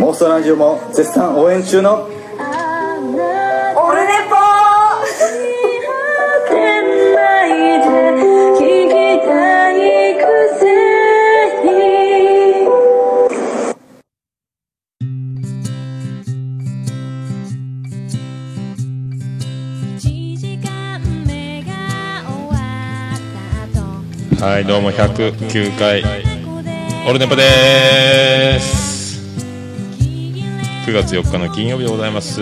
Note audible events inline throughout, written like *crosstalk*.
妄想ラジオも絶賛応援中のはいどうも109回。オルネポでーす9月4日の金曜日でございます。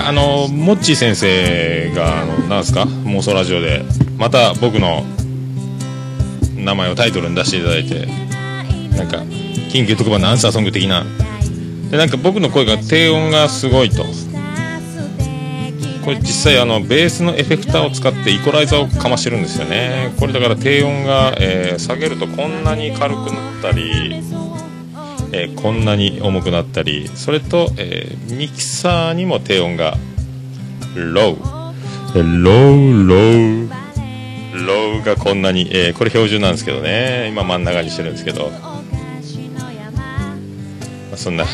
あのモッチー先生があのなんですか？妄想ラジオで。また僕の名前をタイトルに出していただいてなんか緊急特番のアンサーソング的な。でなんか僕の声が低音がすごいと。これ実際あのベースのエフェクターを使ってイコライザーをかましてるんですよね。これだから低音が、えー下げるとこんなに軽くなったり、えーこんなに重くなったりそれと、えーミキサーにも低音がローローローローがこんなに、えこれ標準なんですけどね。今真ん中にしてるんですけど、まあそんな。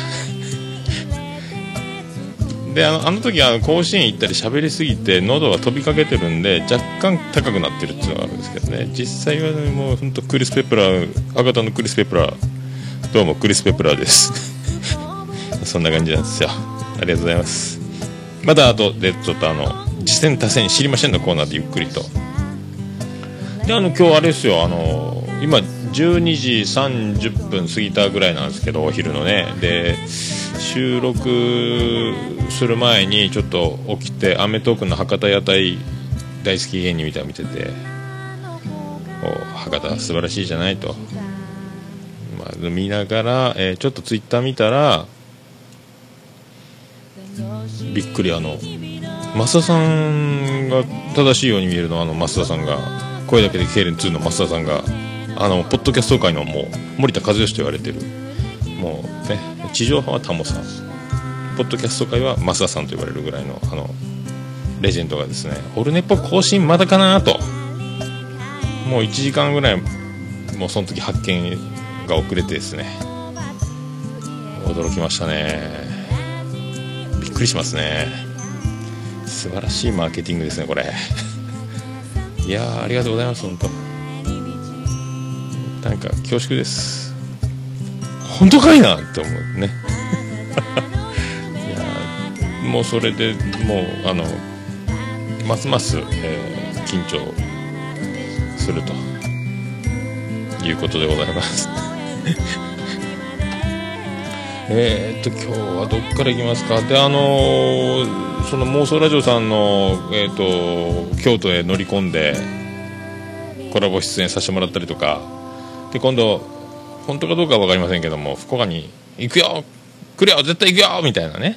であのあの時あの甲子園行ったり喋りすぎて喉が飛びかけてるんで若干高くなってるっていうのがあるんですけどね。実際は、もう本当クリス・ペプラー博多のクリス・ペプラーどうもクリス・ペプラーです。*laughs* そんな感じなんですよ。ありがとうございます。また後でちょっとあの次戦多戦知りませんのコーナーでゆっくりと。であの今日あれですよあの今12時30分過ぎたぐらいなんですけどお昼のね。で収録する前にちょっと起きて『アメトーーク』の博多屋台大好き芸人みたいな見ててお博多素晴らしいじゃないと、まあ、見ながら、えーちょっとツイッター見たらびっくりあの増田さんが正しいように見えるのはあの増田さんが声だけでケーレン2の増田さんがあのポッドキャスト界のもう森田和義と言われてるもうね地上波はタモさん。ポッドキャスト界は増田さんと言われるぐらいのあのレジェンドがですね「オルネポ更新まだかな?」と。もう1時間ぐらいもうその時発見が遅れてですね驚きましたね。びっくりしますね。素晴らしいマーケティングですねこれ。いやありがとうございます本当。なんか恐縮です。本当かいなって思うね。*laughs* いやもうそれでもうあのますます、えー緊張するということでございます。*laughs* えっと今日はどっから行きますか？であのーその妄想ラジオさんの、えーっと京都へ乗り込んでコラボ出演させてもらったりとかで今度本当かどうかは分かりませんけども福岡に行くよ来るよ絶対行くよみたいなね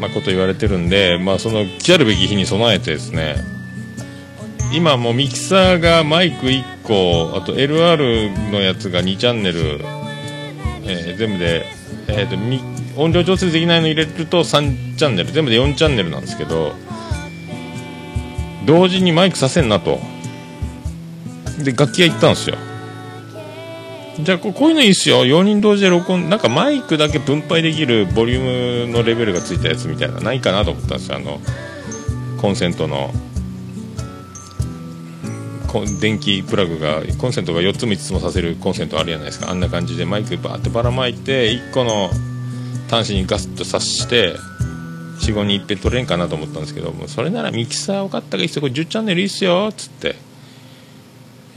まあ、こと言われてるんで、まあ、その来るべき日に備えてですね今もうミキサーがマイク1個あと LR のやつが2チャンネル、えー全部で、えーとみ音量調節できないの入れると3チャンネル全部で4チャンネルなんですけど同時にマイクさせんなと。で楽器屋行ったんですよ。じゃあここういうのいいっすよ。4人同時で録音。なんかマイクだけ分配できるボリュームのレベルがついたやつみたいな。ないかなと思ったんですよ。あのコンセントの。こ電気プラグがコンセントが4つも5つもさせるコンセントあるじゃないですか。あんな感じでマイクバーってばらまいて1個の端子にガスッと挿して45にいっぺん取れんかなと思ったんですけどもうそれならミキサーを買った方がいいっすよこれ10チャンネルいいっすよっつって、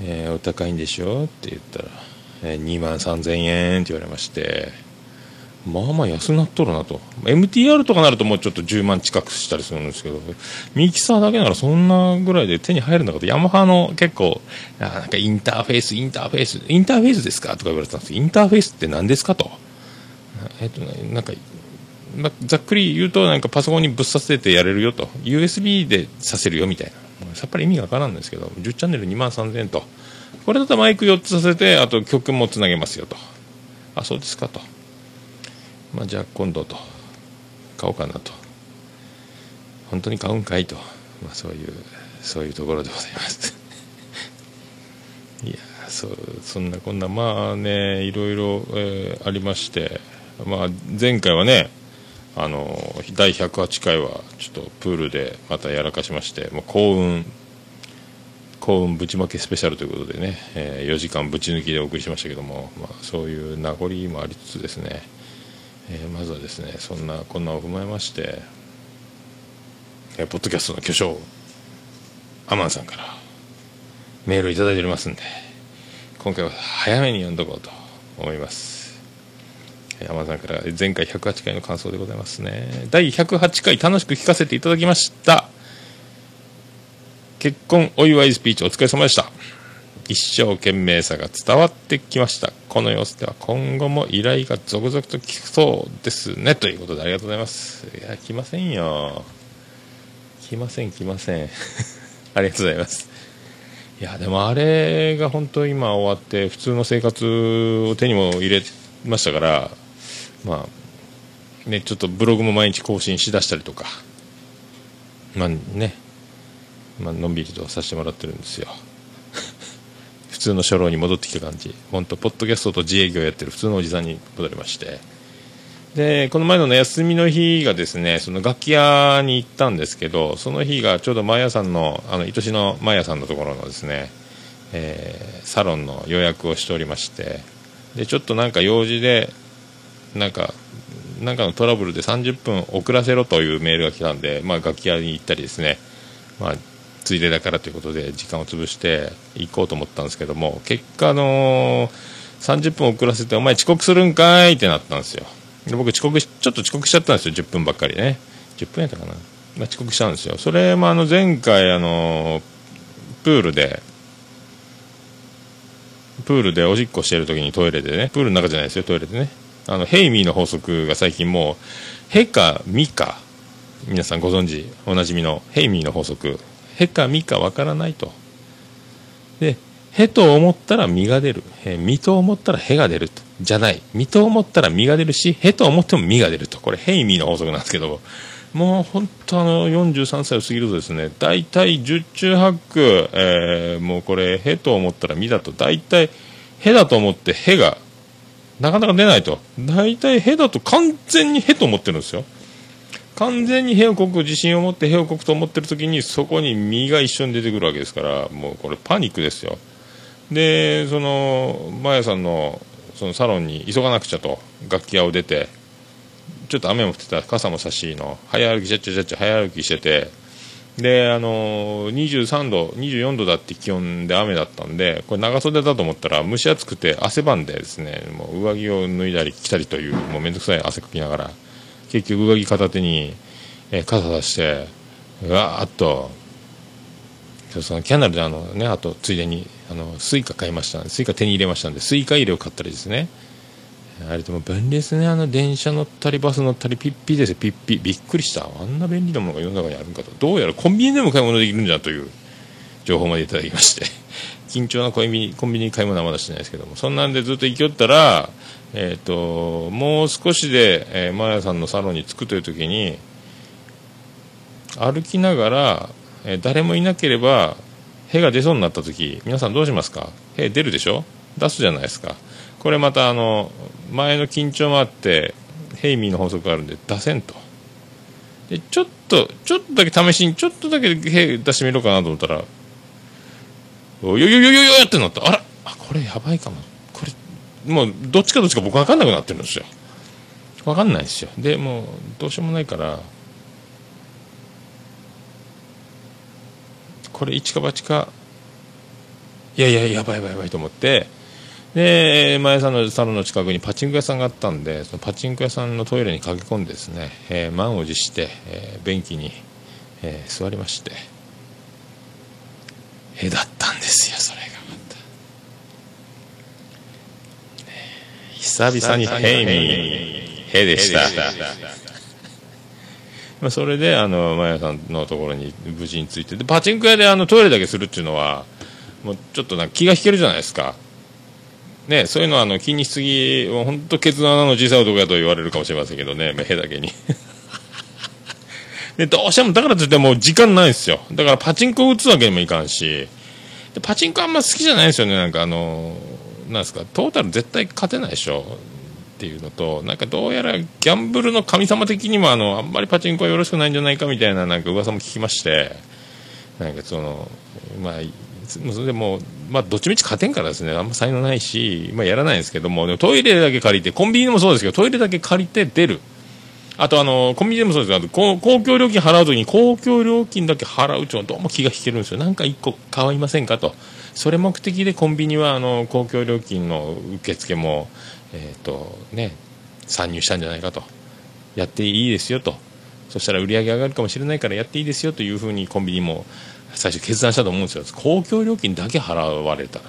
えーお高いんでしょって言ったら、2万3000円って言われましてまあまあ安なっとるなと。MTR とかなるともうちょっと10万近くしたりするんですけどミキサーだけならそんなぐらいで手に入るんだかとヤマハの結構あなんかインターフェースインターフェースインターフェースですかとか言われてたんですインターフェースって何ですかと。えっとなんかざっくり言うとなんかパソコンにぶっ刺せてやれるよと。USB でさせるよみたいな。さっぱり意味がわからんんですけど10チャンネル2万3000円と。これだとマイク4つさせてあと曲もつなげますよと。あそうですかと。まあ、じゃあ今度と。買おうかなと。本当に買うんかいと、まあ、そういうそういうところでございます。*laughs* いやそそんなこんなまあねいろいろ、えーありまして、まあ、前回はねあの第108回はちょっとプールでまたやらかしましてもう幸運幸運ぶちまけスペシャルということでね、え4時間ぶち抜きでお送りしましたけども、まあ、そういう名残もありつつですね、えーまずはですねそんなこんなを踏まえまして、えーポッドキャストの巨匠アマンさんからメールいただいておりますんで今回は早めに読んどこうと思います。えーアマンさんから前回108回の感想でございますね。第108回楽しく聞かせていただきました。結婚お祝いスピーチお疲れ様でした。一生懸命さが伝わってきました。この様子では今後も依頼が続々と来そうですね。ということでありがとうございます。いや来ませんよ。来ません来ません。*laughs* ありがとうございます。いやでもあれが本当今終わって普通の生活を手にも入れましたからまあねちょっとブログも毎日更新しだしたりとかまあねまあのんびりとさせてもらってるんですよ。*laughs* 普通の初老に戻ってきた感じ。本当ポッドキャストと自営業やってる普通のおじさんに戻りまして。でこの前の、ね、休みの日がですねその楽器屋に行ったんですけどその日がちょうどマーヤさんのあの愛しのマーヤさんのところのですね、えーサロンの予約をしておりましてでちょっとなんか用事でなんかなんかのトラブルで30分遅らせろというメールが来たんで、まあ、楽器屋に行ったりですね、まあ、ついでだからということで時間を潰して行こうと思ったんですけども結果、あのー30分遅らせてお前遅刻するんかい？ってなったんですよ。で僕遅刻ちょっと遅刻しちゃったんですよ10分ばっかりね。10分やったかな、まあ、遅刻したんですよ。それもあの前回、あのープールでプールでおしっこしてる時にトイレでねプールの中じゃないですよトイレでね。あのヘイミーの法則が最近もうヘかミか皆さんご存知おなじみのヘイミーの法則。ヘかミかわからないと。でヘと思ったらミが出る。へミと思ったらヘが出ると。じゃない。ミと思ったらミが出るしヘと思ってもミが出ると。これヘイミーの法則なんですけども。う本当あの43歳を過ぎるとですね大体十中八九、えーもうこれヘと思ったらミだと。大体ヘだと思ってヘがなかなか出ないと。大体ヘだと完全にヘと思ってるんですよ。完全にヘをこく自信を持ってヘをこくと思ってる時にそこに身が一緒に出てくるわけですからもうこれパニックですよ。でそのマヤさんのそのサロンに急がなくちゃと楽器屋を出てちょっと雨も降ってた傘も差しの早歩きちゃっちゃちゃっちゃ早歩きしててであの23度24度だって気温で雨だったんでこれ長袖だと思ったら蒸し暑くて汗ばんでですねもう上着を脱いだり着たりというもう面倒くさい汗かきながら結局上着片手に、えー傘さしてわーっとそのキャナルであのねあとついでにあのスイカ買いましたスイカ手に入れましたんでスイカ入れを買ったりですね。あれでも便利ですね。あの電車乗ったりバス乗ったりピッピですよ。ピッピ。びっくりした。あんな便利なものが世の中にあるんかとどうやら。コンビニでも買い物できるんじゃという情報までいただきまして。*laughs* 緊張なコンビニコンビニ買い物はまだしてないですけども。そんなんでずっと行きよったらえっ、ともう少しで、えー、マヤさんのサロンに着くという時に歩きながら、えー誰もいなければ屁が出そうになった時皆さんどうしますか？屁出るでしょ？出すじゃないですか。これまたあの前の緊張もあってヘイミーの法則があるんで出せんと。でちょっとちょっとだけ試しにちょっとだけ出してみようかなと思ったらおよよよよよよってなった。あらあこれやばいかも。これもうどっちかどっちか僕分かんなくなってるんですよ。分かんないですよ。でもうどうしようもないからこれ一か八かいやいややばいやばいやばいと思ってで前さんのサロンの近くにパチンコ屋さんがあったんでそのパチンコ屋さんのトイレに駆け込んでですね、えー満を持して、えー便器に、えー座りまして絵だったんですよそれがまた、ね久々に「ヘイミー」絵でしたまあ、それであのマヤさんのところに無事に着いてでパチンコ屋であのトイレだけするっていうのはもうちょっとな気が引けるじゃないですかねそういうのはあの気にしすぎ本当ケツの穴の小さい男やと言われるかもしれませんけどね目だけに *laughs* で、どうしても、だからといっても時間ないですよ。だからパチンコ打つわけにもいかんし、でパチンコあんま好きじゃないですよね。なんかあの、なんですか、トータル絶対勝てないでしょ。っていうのと、なんかどうやらギャンブルの神様的にもあの、あんまりパチンコはよろしくないんじゃないかみたいななんか噂も聞きまして、なんかその、まあ、でも、まあ、どっちみち勝てんからですね、あんま才能ないし、まあ、やらないんですけども、トイレだけ借りて、コンビニでもそうですけど、トイレだけ借りて出る。あと、あの、コンビニでもそうですけど、公共料金払うときに、公共料金だけ払うっていうのはどうも気が引けるんですよ。なんか一個買いませんかと。それ目的でコンビニは、あの、公共料金の受付も、えっ、と、ね、参入したんじゃないかと。やっていいですよと。そしたら売り上げ上がるかもしれないからやっていいですよというふうにコンビニも最初決断したと思うんですよ。公共料金だけ払われたら、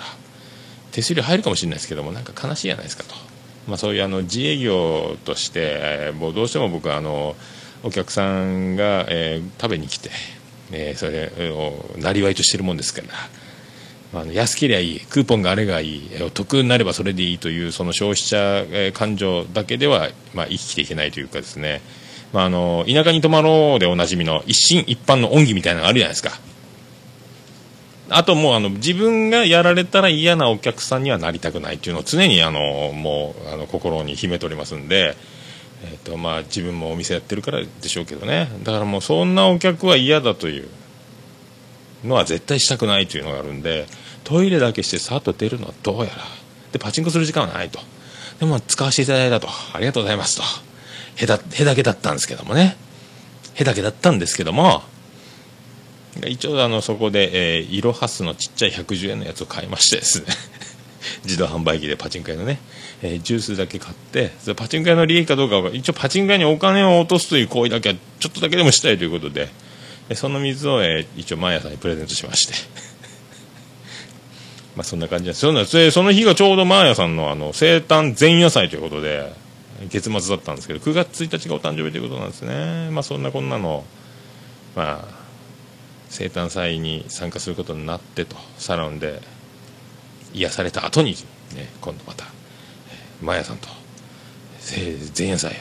手数料入るかもしれないですけども、なんか悲しいじゃないですかと。まあ、そういうあの自営業として、えーもうどうしても僕はあのお客さんが、えー食べに来て、えーそれをなりわいとしてるもんですから、まああの安ければいいクーポンがあれがいいえー得になればそれでいいというその消費者、えー感情だけでは、まあ、生きていけないというかですね、まあ、あの田舎に泊まろうでおなじみの一心一般の恩義みたいなのがあるじゃないですか。あともうあの自分がやられたら嫌なお客さんにはなりたくないっていうのを常にあのもうあの心に秘めておりますんで、えーとまあ、自分もお店やってるからでしょうけどね。だからもうそんなお客は嫌だというのは絶対したくないというのがあるんでトイレだけしてさっと出るのはどうやら。でパチンコする時間はないと。でも使わせていただいたと。ありがとうございますと。へだへだけだったんですけどもね。へだけだったんですけども一応あのそこで、えー、イロハスのちっちゃい110円のやつを買いましてですね。*laughs* 自動販売機でパチンコ屋のね、えージュースだけ買ってそれパチンコ屋の利益かどうかは一応パチンコ屋にお金を落とすという行為だけはちょっとだけでもしたいということでえーその水を、えー一応毎朝にプレゼントしまして。*laughs* まあそんな感じです。そんなでその日がちょうどマーヤさんのあの生誕前夜祭ということで月末だったんですけど9月1日がお誕生日ということなんですね。まあそんなこんなのまあ生誕祭に参加することになってとサロンで癒された後に、ね、今度また、マヤさんと前夜祭よ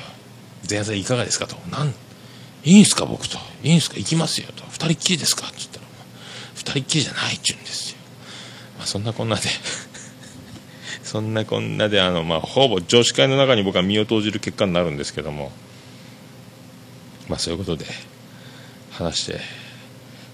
前夜祭いかがですかと。なんいいんすか僕と。いいんすか行きますよと。二人っきりですかって言ったら。二人っきりじゃないっちゅうんですよ、まあ、そんなこんなで。*laughs* そんなこんなであの、まあ、ほぼ女子会の中に僕は身を投じる結果になるんですけども。まあそういうことで話して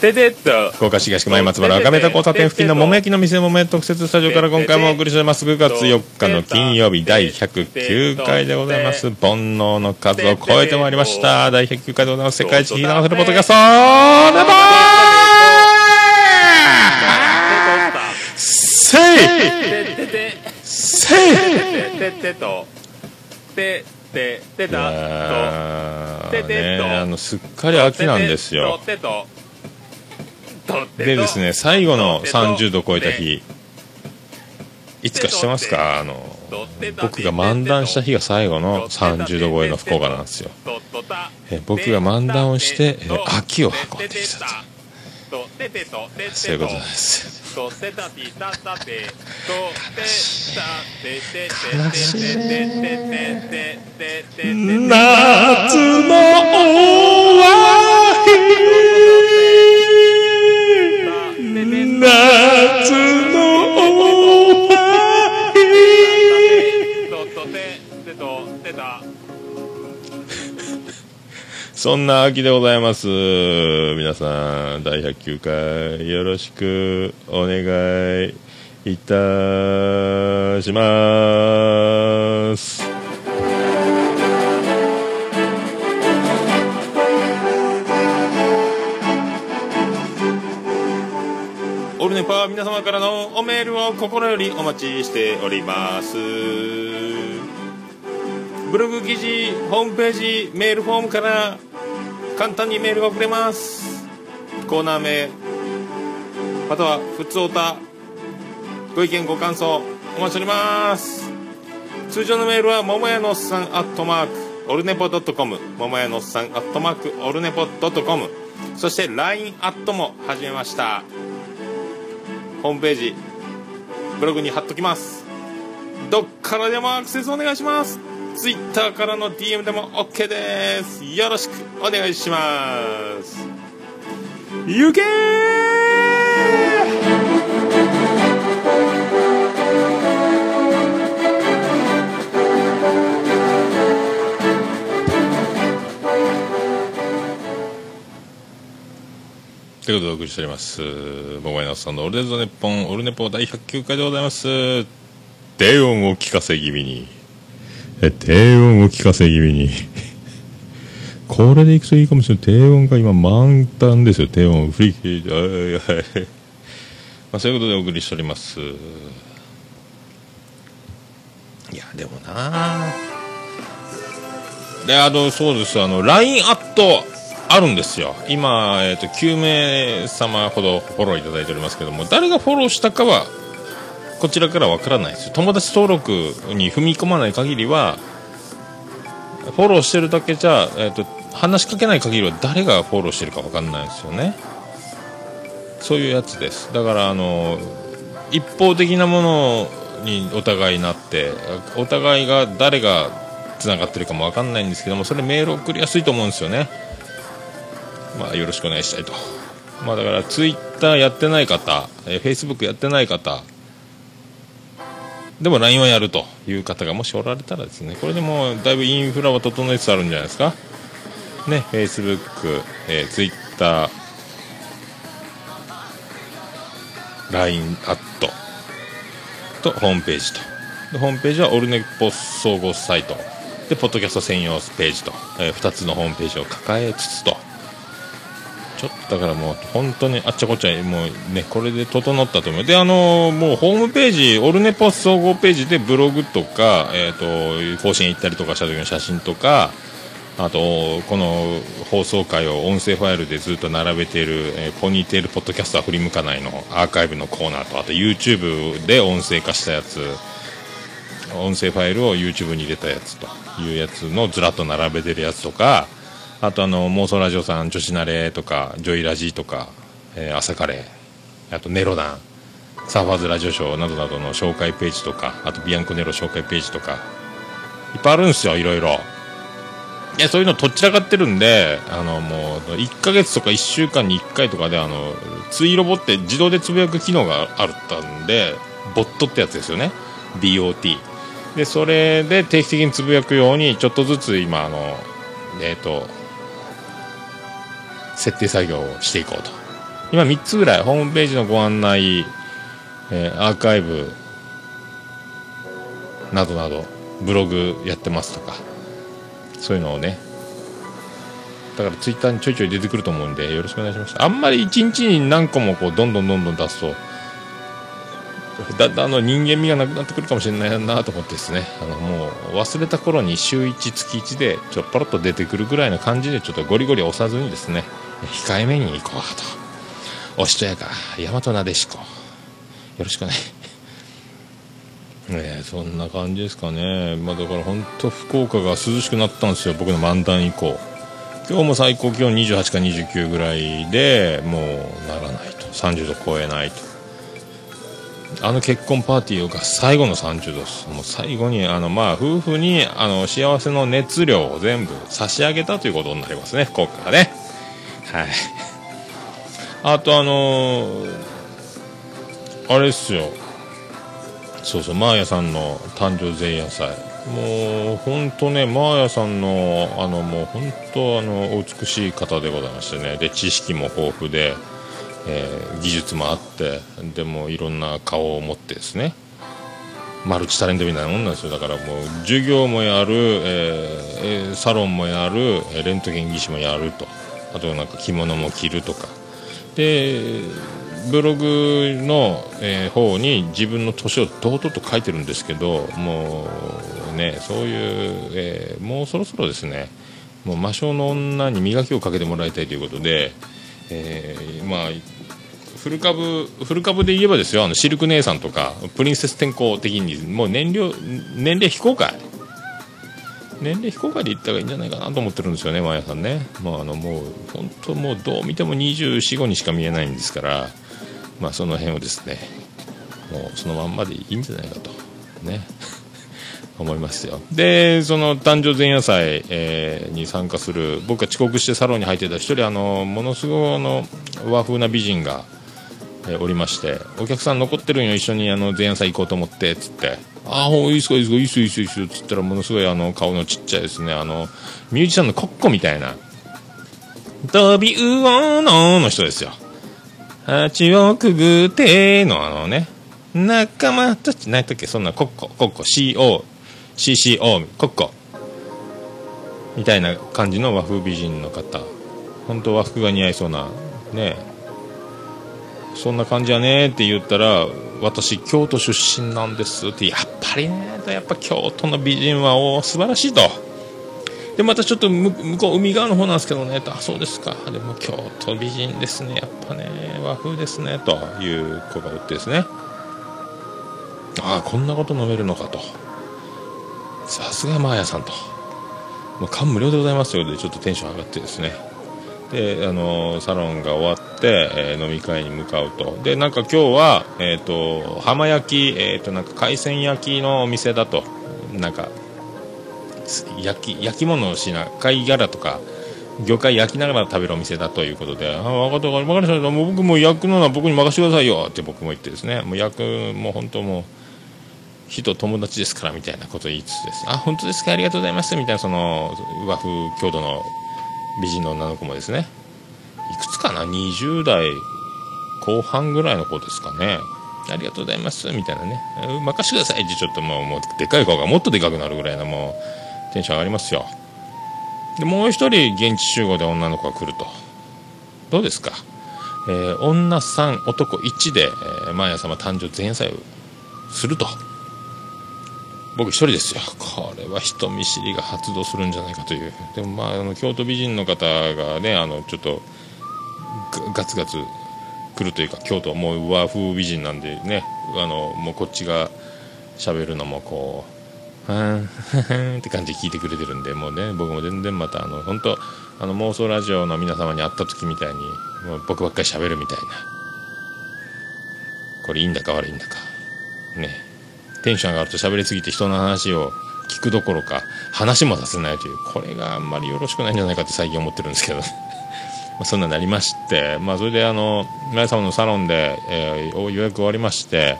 てっと。福岡市東区前松原赤目田交差点付近の桃焼きの店桃屋特設スタジオから今回もお送りしてます。9月4日の金曜日第109回でございます。煩悩の数を超えて。まいりました第109回でございます世界一聞き流せるポッドキャストレモンせいせいあのすっかり秋なんですよでですね最後の30度超えた日いつか知ってますか？あの僕が漫談した日が最後の30度超えの福岡なんですよ。え僕が漫談をしてえ秋を運んできたと。そういうことなんです。悲しい。ててててててて夏の終わり夏の終わそんな秋でございます。皆さん、第109回よろしくお願いいたします。ルネパは皆様からのおメールを心よりお待ちしております。ブログ記事ホームページメールフォームから簡単にメールが送れます。コーナー名またはふつおたご意見ご感想お待ちしております。通常のメールは桃屋のっさんアットマークオルネポドットコム。桃屋のっさんアットマークオルネポドットコム。そして LINE アットも始めました。ホームページブログに貼っときます。どっからでもアクセスお願いします。Twitter からの DM でも OK です。よろしくお願いします。行けということお送りしております「桃井のさんのオルデンザネッポンオルネポ第109回でございます。低音を聞かせ気味に。え低音を聞かせ気味に。*laughs* これでいくといいかもしれない。低音が今満タンですよ。低音フリーキーはいはいまあそういうことでお送りしております。いやでもなであのそうです。あの LINE アット。あるんですよ。今、えーと、9名様ほどフォローいただいておりますけども誰がフォローしたかはこちらからわからないです友達登録に踏み込まない限りはフォローしてるだけじゃ、えーと、話しかけない限りは誰がフォローしてるかわかんないですよね。そういうやつです。だからあの一方的なものにお互いなってお互いが誰がつながってるかもわかんないんですけどもそれメール送りやすいと思うんですよね。まあ、よろしくお願いしたいと。まあ、だから、ツイッターやってない方、えー、フェイスブックやってない方、でも LINE はやるという方がもしおられたらですね、これでもだいぶインフラは整えつつあるんじゃないですか。ね、フェイスブック、えー、ツイッター、LINE アットとホームページと。でホームページはオルネポ総合サイト。で、ポッドキャスト専用ページと、えー、2つのホームページを抱えつつと。ちょっとだからもう本当にあっちゃこっちゃもうねこれで整ったと思う。であのもうホームページオルネポス総合ページでブログとかえっ、ー、と甲子園行ったりとかした時の写真とかあとこの放送回を音声ファイルでずっと並べている、えー、ポニーテールポッドキャストは振り向かないのアーカイブのコーナーとあと YouTube で音声化したやつ音声ファイルを YouTube に入れたやつというやつのずらっと並べてるやつとかあとあの妄想ラジオさん女子慣れとかジョイラジーとか、えー、朝カレーあとネロダンサーファーズラジオショーなどなどの紹介ページとかあとビアンコネロ紹介ページとかいっぱいあるんですよいろいろ。いやそういうのとっちらかってるんであのもう1ヶ月とか1週間に1回とかであのツイロボって自動でつぶやく機能があったんでボットってやつですよね。BOT でそれで定期的につぶやくようにちょっとずつ今あのえっ、ー、と設定作業をしていこうと。今3つぐらいホームページのご案内、えー、アーカイブなどなどブログやってますとかそういうのをね。だからツイッターにちょいちょい出てくると思うんでよろしくお願いします。あんまり1日に何個もこうどんどんどんどん出すとだんだんの人間味がなくなってくるかもしれないなと思ってですね。あのもう忘れた頃に週1月1でちょっぱろっと出てくるぐらいの感じでちょっとゴリゴリ押さずにですね。控えめに行こうと。おしとやか大和なでしこ。よろしくね。ねそんな感じですかね、まあ、だから本当福岡が涼しくなったんですよ。僕の漫談以降。今日も最高気温28か29ぐらいでもうならないと。30度超えないと。あの結婚パーティーが最後の30度です。もう最後に、あの、まあ、夫婦に、あの、幸せの熱量を全部差し上げたということになりますね、福岡がね。はい。あと、あのー、あれっすよ。そうそう、マーヤさんの誕生前夜祭。もう、ほんとね、マーヤさんの、あの、もう、本当あの、お美しい方でございましてね。で、知識も豊富で、えー、技術もあってでもいろんな顔を持ってですねマルチタレントみたいなもんなんですよだからもう授業もやる、えー、サロンもやるレントゲン技師もやるとあとなんか着物も着るとか。でブログの、えー、方に自分の年を堂々と書いてるんですけどもうねそういう、えー、もうそろそろですねもう魔性の女に磨きをかけてもらいたいということでえーまあフル株フル株で言えばですよあのシルク姉さんとかプリンセス天候的にもう年齢年齢非公開年齢非公開で言った方がいいんじゃないかなと思ってるんですよね、マヤさんね。まあ、あのもう本当もうどう見ても24、5にしか見えないんですから、まあ、その辺をですね、もうそのまんまでいいんじゃないかと、ね、*laughs* 思いますよ。で、その誕生前夜祭、えーに参加する、僕が遅刻してサロンに入ってた一人、あの、ものすごいあの和風な美人が、えーおりまして、お客さん残ってるんよ、一緒にあの前夜祭行こうと思って、つって。ああ、ほういいっすか、いいっすか、いいっすよ、いいっすよ、いいっすよ、つったら、ものすごいあの、顔のちっちゃいですね、あの、ミュージシャンのコッコみたいな、飛び魚のの人ですよ。蜂をくぐってのあのね、仲間たち、何やったっけ、そんなコッコ、コッコ、CO、CCO、コッコ。みたいな感じの和風美人の方。本当和服が似合いそうな、ねそんな感じやねって言ったら、私、京都出身なんですって、やっぱりね、やっぱ京都の美人はお素晴らしいと。で、またちょっと向こう、海側の方なんですけどね、あ、そうですか。でも京都美人ですね、やっぱね、和風ですね、という子がおってですね。ああ、こんなこと飲めるのかと。さすがマーヤさんと。もう感無量でございますよで、ちょっとテンション上がってですね。で、あのサロンが終わって、えー飲み会に向かうと。で、なんか今日は、えっ、と、浜焼き、えっ、と、なんか海鮮焼きのお店だと。なんか、焼き、焼き物をしな、貝殻とか、魚介焼きながら食べるお店だということで、あ、分かった分かりました。もう僕も焼くのは僕に任せてくださいよって僕も言ってですね、もう焼く、もう本当もう、火と友達ですからみたいなことを言いつつです。あ、本当ですかありがとうございますみたいな、その、和風郷土の美人の女の子もですね、いくつかな ?20 代後半ぐらいの子ですかね。ありがとうございますみたいなね。任してくださいってちょっともう、もう、でかい顔がもっとでかくなるぐらいのもう、テンション上がりますよ。で、もう一人現地集合で女の子が来ると。どうですか？えー女3、男1で、えー、毎朝誕生前夜祭をすると。僕一人ですよ。これは人見知りが発動するんじゃないかという。でもまあ、あの、京都美人の方がね、あの、ちょっと、ガツガツ来るというか、京都はもう和風美人なんでね、あの、もうこっちが喋るのもこう、はん、はんって感じで聞いてくれてるんで、もうね、僕も全然また、あの、本当あの、妄想ラジオの皆様に会った時みたいに、もう僕ばっかり喋るみたいな。これいいんだか悪いんだか。ね。テンション上がると喋りすぎて人の話を聞くどころか、話もさせないという、これがあんまりよろしくないんじゃないかって最近思ってるんですけど。*laughs* まあそんなになりまして、まあ、それであの、村井様のサロンで、えー予約終わりまして、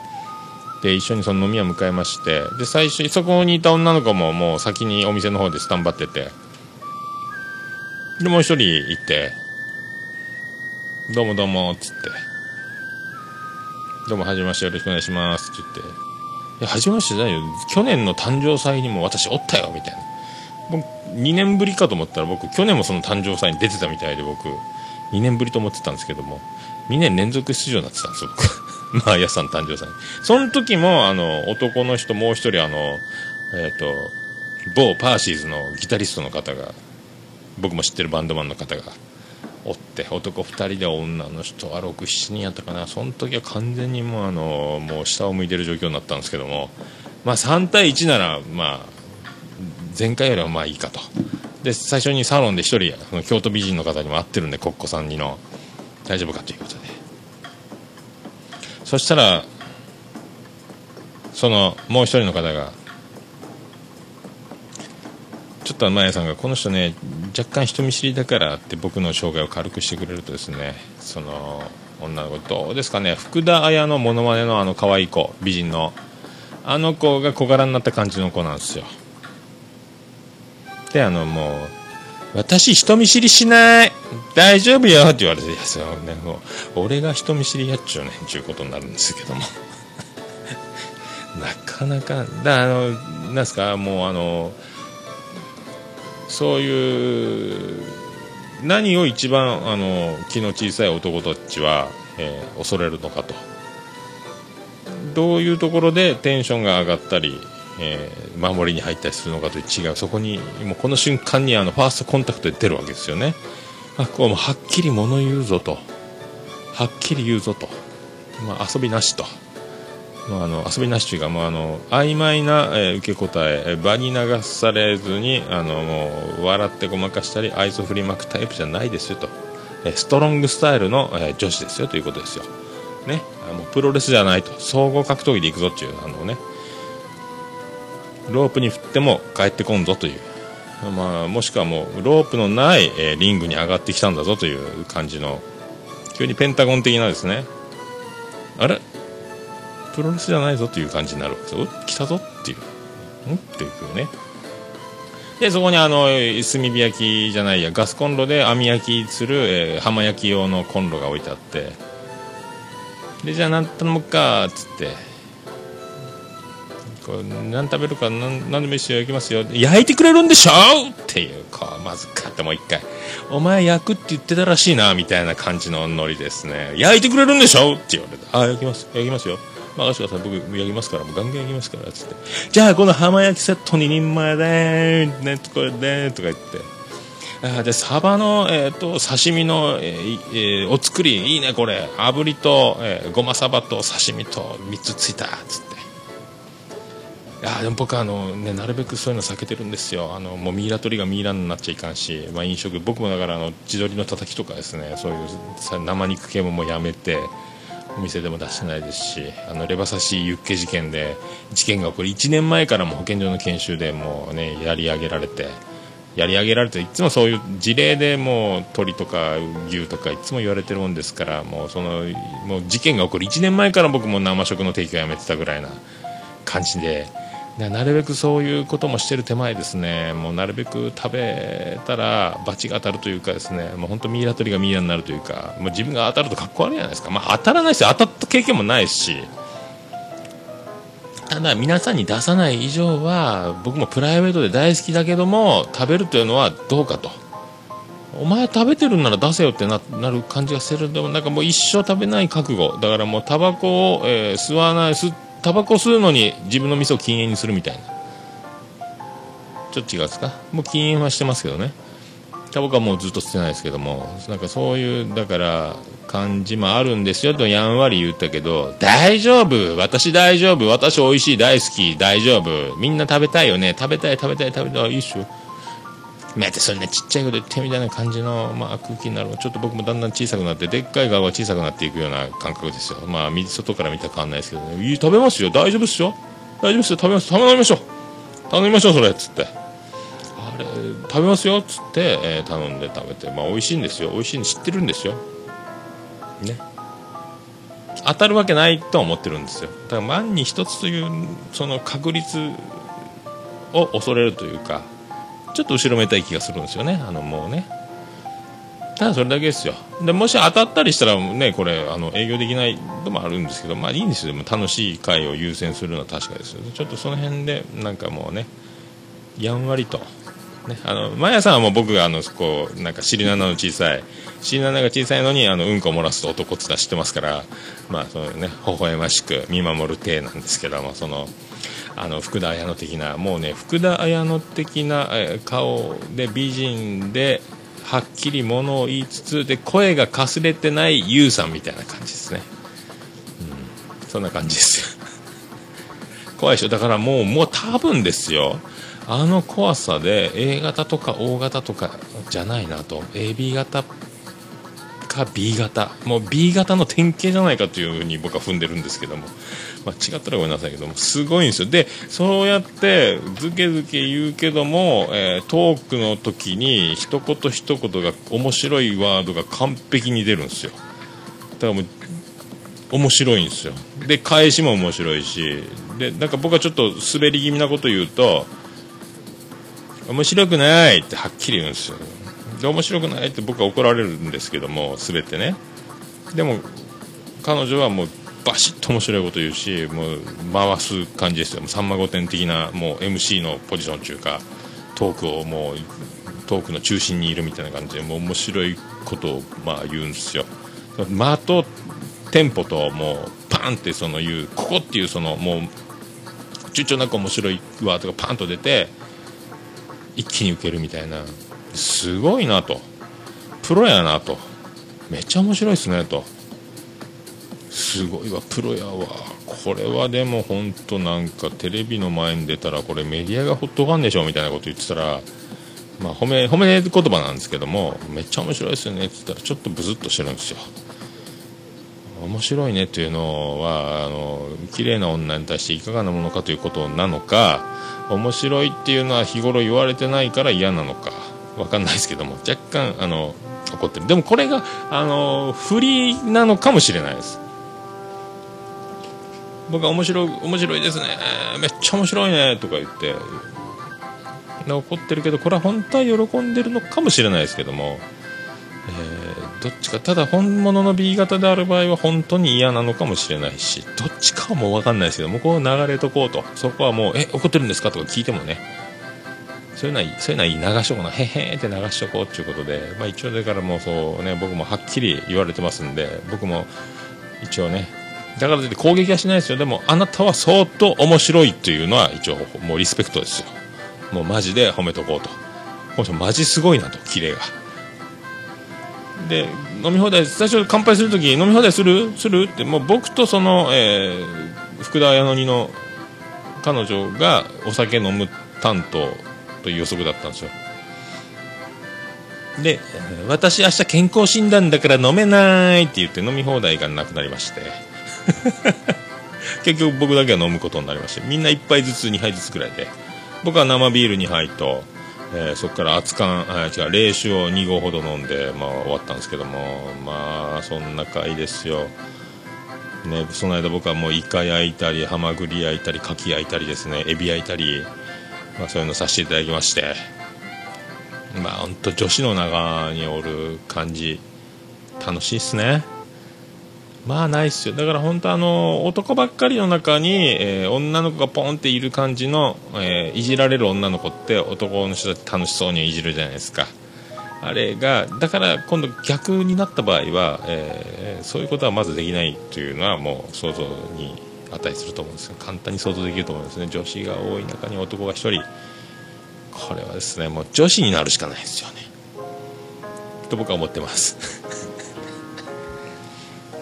で、一緒にその飲み屋迎えまして、で、最初、そこにいた女の子ももう先にお店の方でスタンバってて、で、もう一人行って、どうもどうも、つって、どうも、はじめまして、よろしくお願いします、って言って、や、はじめましてじゃないよ。去年の誕生祭にも私おったよ、みたいな。僕、2年ぶりかと思ったら僕、去年もその誕生祭に出てたみたいで僕、2年ぶりと思ってたんですけども、2年連続出場になってたんですよ、僕。*laughs* まあ、やさん誕生祭。その時も、あの、男の人もう一人、あの、えっ、と、某パーシーズのギタリストの方が、僕も知ってるバンドマンの方が、おって男2人で女の人は67人やったかな。その時は完全にもうあのもう下を向いてる状況になったんですけども。まあ3対1ならまあ前回よりはまあいいかと。で最初にサロンで1人その京都美人の方にも会ってるんでコッコさんにの。大丈夫かということで。そしたらそのもう1人の方がちょっとマヤさんがこの人ね若干人見知りだからって僕の紹介を軽くしてくれるとですねその女の子どうですかね福田彩のモノマネのあの可愛い子美人のあの子が小柄になった感じの子なんですよ。であのもう私人見知りしない大丈夫よって言われていやそねもう俺が人見知りやっちゅうねんちゅうことになるんですけども。*laughs* なかなかだあのなんすかもうあのそういう何を一番あの気の小さい男たちは、えー恐れるのかと。どういうところでテンションが上がったり、えー守りに入ったりするのかという違うそこにもうこの瞬間にあのファーストコンタクトで出るわけですよね。あこうもはっきり物言うぞと。はっきり言うぞと、まあ、遊びなしと、まあ、あの遊びなしというか、まあ、あの曖昧な、えー受け答え場に流されずにあのもう笑ってごまかしたり愛想振りまくタイプじゃないですよと、えーストロングスタイルの、えー女子ですよということですよ、ね、あのプロレスじゃないと。総合格闘技でいくぞっていうあのね。ロープに振っても帰ってこんぞという。まあ、もしくはもうロープのない、えリングに上がってきたんだぞという感じの急にペンタゴン的なですね。あれ？プロレスじゃないぞという感じになるわけですよ。来たぞっていう。んっていうね。でそこにあの炭火焼きじゃないやガスコンロで網焼きする、えー浜焼き用のコンロが置いてあって。でじゃあ何頼むかっつって。こう何食べるか何何でもいいですよ焼きますよ。焼いてくれるんでしょっていうこうまずかってもう一回。お前焼くって言ってたらしいなみたいな感じのノリですね。焼いてくれるんでしょって言われて。あ焼きます焼きますよ。任せてください僕焼きますからもうガンガン焼きますからつって。じゃあこの浜焼きセット2人前でねこれでとか言って。あでサバの、えー、と刺身の、えーえお作りいいねこれ。炙りと、えーごまサバと刺身と3つついたつって。いやでも僕はあの、ね、なるべくそういうの避けてるんですよ。あのもうミイラ取りがミイラになっちゃいかんし、まあ、飲食僕もだからあの地鶏のたたきとかですねそういうさ生肉系ももうやめて。お店でも出してないですしあのレバ刺しユッケ事件で事件が起こり1年前からも保健所の研修でもうねやり上げられてやり上げられていつもそういう事例でもう鳥とか牛とかいつも言われてるもんですからもうそのもう事件が起こる1年前から僕も生食の提供やめてたぐらいな感じででなるべくそういうこともしてる手前ですね。もうなるべく食べたら罰が当たるというかですね。もう本当ミイラ取りがミイラになるというか。もう自分が当たるとかっこ悪いじゃないですか、まあ、当たらないですよ当たった経験もないし。ただ皆さんに出さない以上は僕もプライベートで大好きだけども食べるというのはどうかと。お前食べてるんなら出せよってなる感じがする。でもなんかもう一生食べない覚悟。だからもうタバコを、えー吸わない吸っタバコ吸うのに自分の店を禁煙にするみたいな。ちょっと違うですか？もう禁煙はしてますけどね。タバコはもうずっと吸ってないですけども。なんかそういうだから感じもあるんですよとやんわり言ったけど大丈夫！私大丈夫！私美味しい大好き！大丈夫！みんな食べたいよね。食べたい食べたい食べたい。いいっしょまたそんなちっちゃいこと言ってみたいな感じの、まあ、空気になるちょっと僕もだんだん小さくなってでっかい側が小さくなっていくような感覚ですよ。まあ水外から見たら変わんないですけど、ね、食べますよ。大丈夫っすよ。大丈夫っすよ。食べます。頼みましょう。頼みましょうそれ。っつって。あれ食べますよ。っつって、えー頼んで食べて。まあ美味しいんですよ。美味しいの知ってるんですよ。ね。当たるわけないとは思ってるんですよ。だから万に一つというその確率を恐れるというかちょっと後ろめたい気がするんですよね。あのもうね。ただそれだけですよ。でもし当たったりしたらねこれあの営業できないのもあるんですけどまあいいんですよ。でも楽しい会を優先するのは確かですよね。ちょっとその辺でなんかもうねやんわりと。ね、あのマヤさんはもう僕があのこうなんか尻七の小さい尻七が小さいのにあのうんこを漏らす男ってのは知ってますからまあそのね微笑ましく見守る体なんですけどもそのあの福田彩乃的なもうね福田彩乃的な顔で美人ではっきりものを言いつつで声がかすれてない優さんみたいな感じですね、うん、そんな感じです。よ *laughs* 怖いでしょ。だからもうもう多分ですよ。あの怖さで A 型とか O 型とかじゃないなと。AB 型か B 型。もう B 型の典型じゃないかというふうに僕は踏んでるんですけども、まあ、違ったらごめんなさいけどもすごいんですよ。でそうやってずけずけ言うけども、えートークの時に一言一言が面白いワードが完璧に出るんですよ。だからもう面白いんですよ。で返しも面白いし。でなんか僕はちょっと滑り気味なこと言うと面白くないってはっきり言うんですよ。で面白くないって僕は怒られるんですけども全てね。でも彼女はもうバシッと面白いこと言うしもう回す感じですよ。さんま御殿的なもう MC のポジション中かトークをもうトークの中心にいるみたいな感じでもう面白いことをまあ言うんですよ。間とテンポともうパンってその言うここっていうそのもう躊躇なく面白いワードがパンと出て一気に受けるみたいな。すごいなと。プロやなと。めっちゃ面白いですねと。すごいわプロやわ。これはでも本当なんかテレビの前に出たらこれメディアがほっとかんでしょみたいなこと言ってたらまあ褒め褒め言葉なんですけどもめっちゃ面白いですよねって言ったらちょっとブスッとしてるんですよ。面白いねっていうのはあの綺麗な女に対していかがなものかということなのか面白いっていうのは日頃言われてないから嫌なのかわかんないですけども若干あの怒ってる。でもこれがあの不利なのかもしれないです。僕は面白い面白いですね。めっちゃ面白いねとか言って。怒ってるけどこれは本当は喜んでるのかもしれないですけども、えーどっちかただ本物の B 型である場合は本当に嫌なのかもしれないしどっちかはもう分かんないですけどもこう流れとこうと。そこはもう「え怒ってるんですか?」とか聞いてもね。そういうのはそういうのは流しとこうな。へへーって流しとこうっていうことで、まあ、一応だからもうそうね僕もはっきり言われてますんで僕も一応ねだからといって攻撃はしないですよ。でもあなたは相当面白いっていうのは一応もうリスペクトですよ。もうマジで褒めとこうと。この人マジすごいなと綺麗が。で飲み放題最初乾杯するとき飲み放題する？する？ってもう僕とその、えー福田綾乃の彼女がお酒飲む担当という予測だったんですよ。で私明日健康診断だから飲めないって言って飲み放題がなくなりまして。*laughs* 結局僕だけは飲むことになりましてみんな1杯ずつ2杯ずつぐらいで。僕は生ビール2杯と、えーそこから熱燗あ違う冷酒を2合ほど飲んで、まあ、終わったんですけどもまあそんな回ですよ。ね、その間僕はもうイカ焼いたりハマグリ焼いたりカキ焼いたりですね。エビ焼いたり、まあ、そういうのさせていただきまして。まあ本当女子の中におる感じ。楽しいっすね。まあないっすよ。だから本当あの男ばっかりの中に、えー女の子がポンっている感じの、えーいじられる女の子って男の人たち楽しそうにいじるじゃないですか。あれがだから今度逆になった場合は、えーそういうことはまずできないというのはもう想像に値すると思うんですよ。簡単に想像できると思うんですね。女子が多い中に男が1人。これはですねもう女子になるしかないですよね。と僕は思ってます。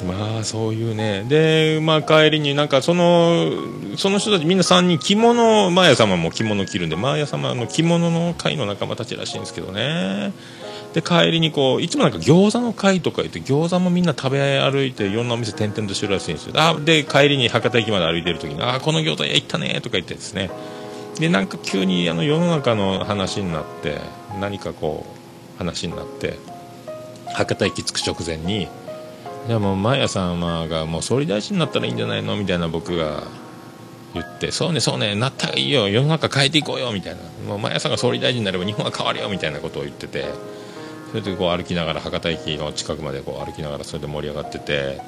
まあそういうね。でまあ帰りになんかそのその人たちみんな3人着物マーヤ様も着物着るんでマーヤ様の着物の会の仲間たちらしいんですけどね。で帰りにこういつもなんか餃子の会とか言って餃子もみんな食べ歩いていろんなお店転々としてるらしいんですよ。あで帰りに博多駅まで歩いてる時に「あーこの餃子屋行ったね」とか言ってですね。でなんか急にあの世の中の話になって何かこう話になって博多駅着く直前にでもマヤ様がもう総理大臣になったらいいんじゃないのみたいな僕が言ってそうねそうねなったらいいよ世の中変えていこうよみたいな。もうマヤさんが総理大臣になれば日本は変わるよみたいなことを言っててそれでこう歩きながら博多駅の近くまでこう歩きながらそれで盛り上がってて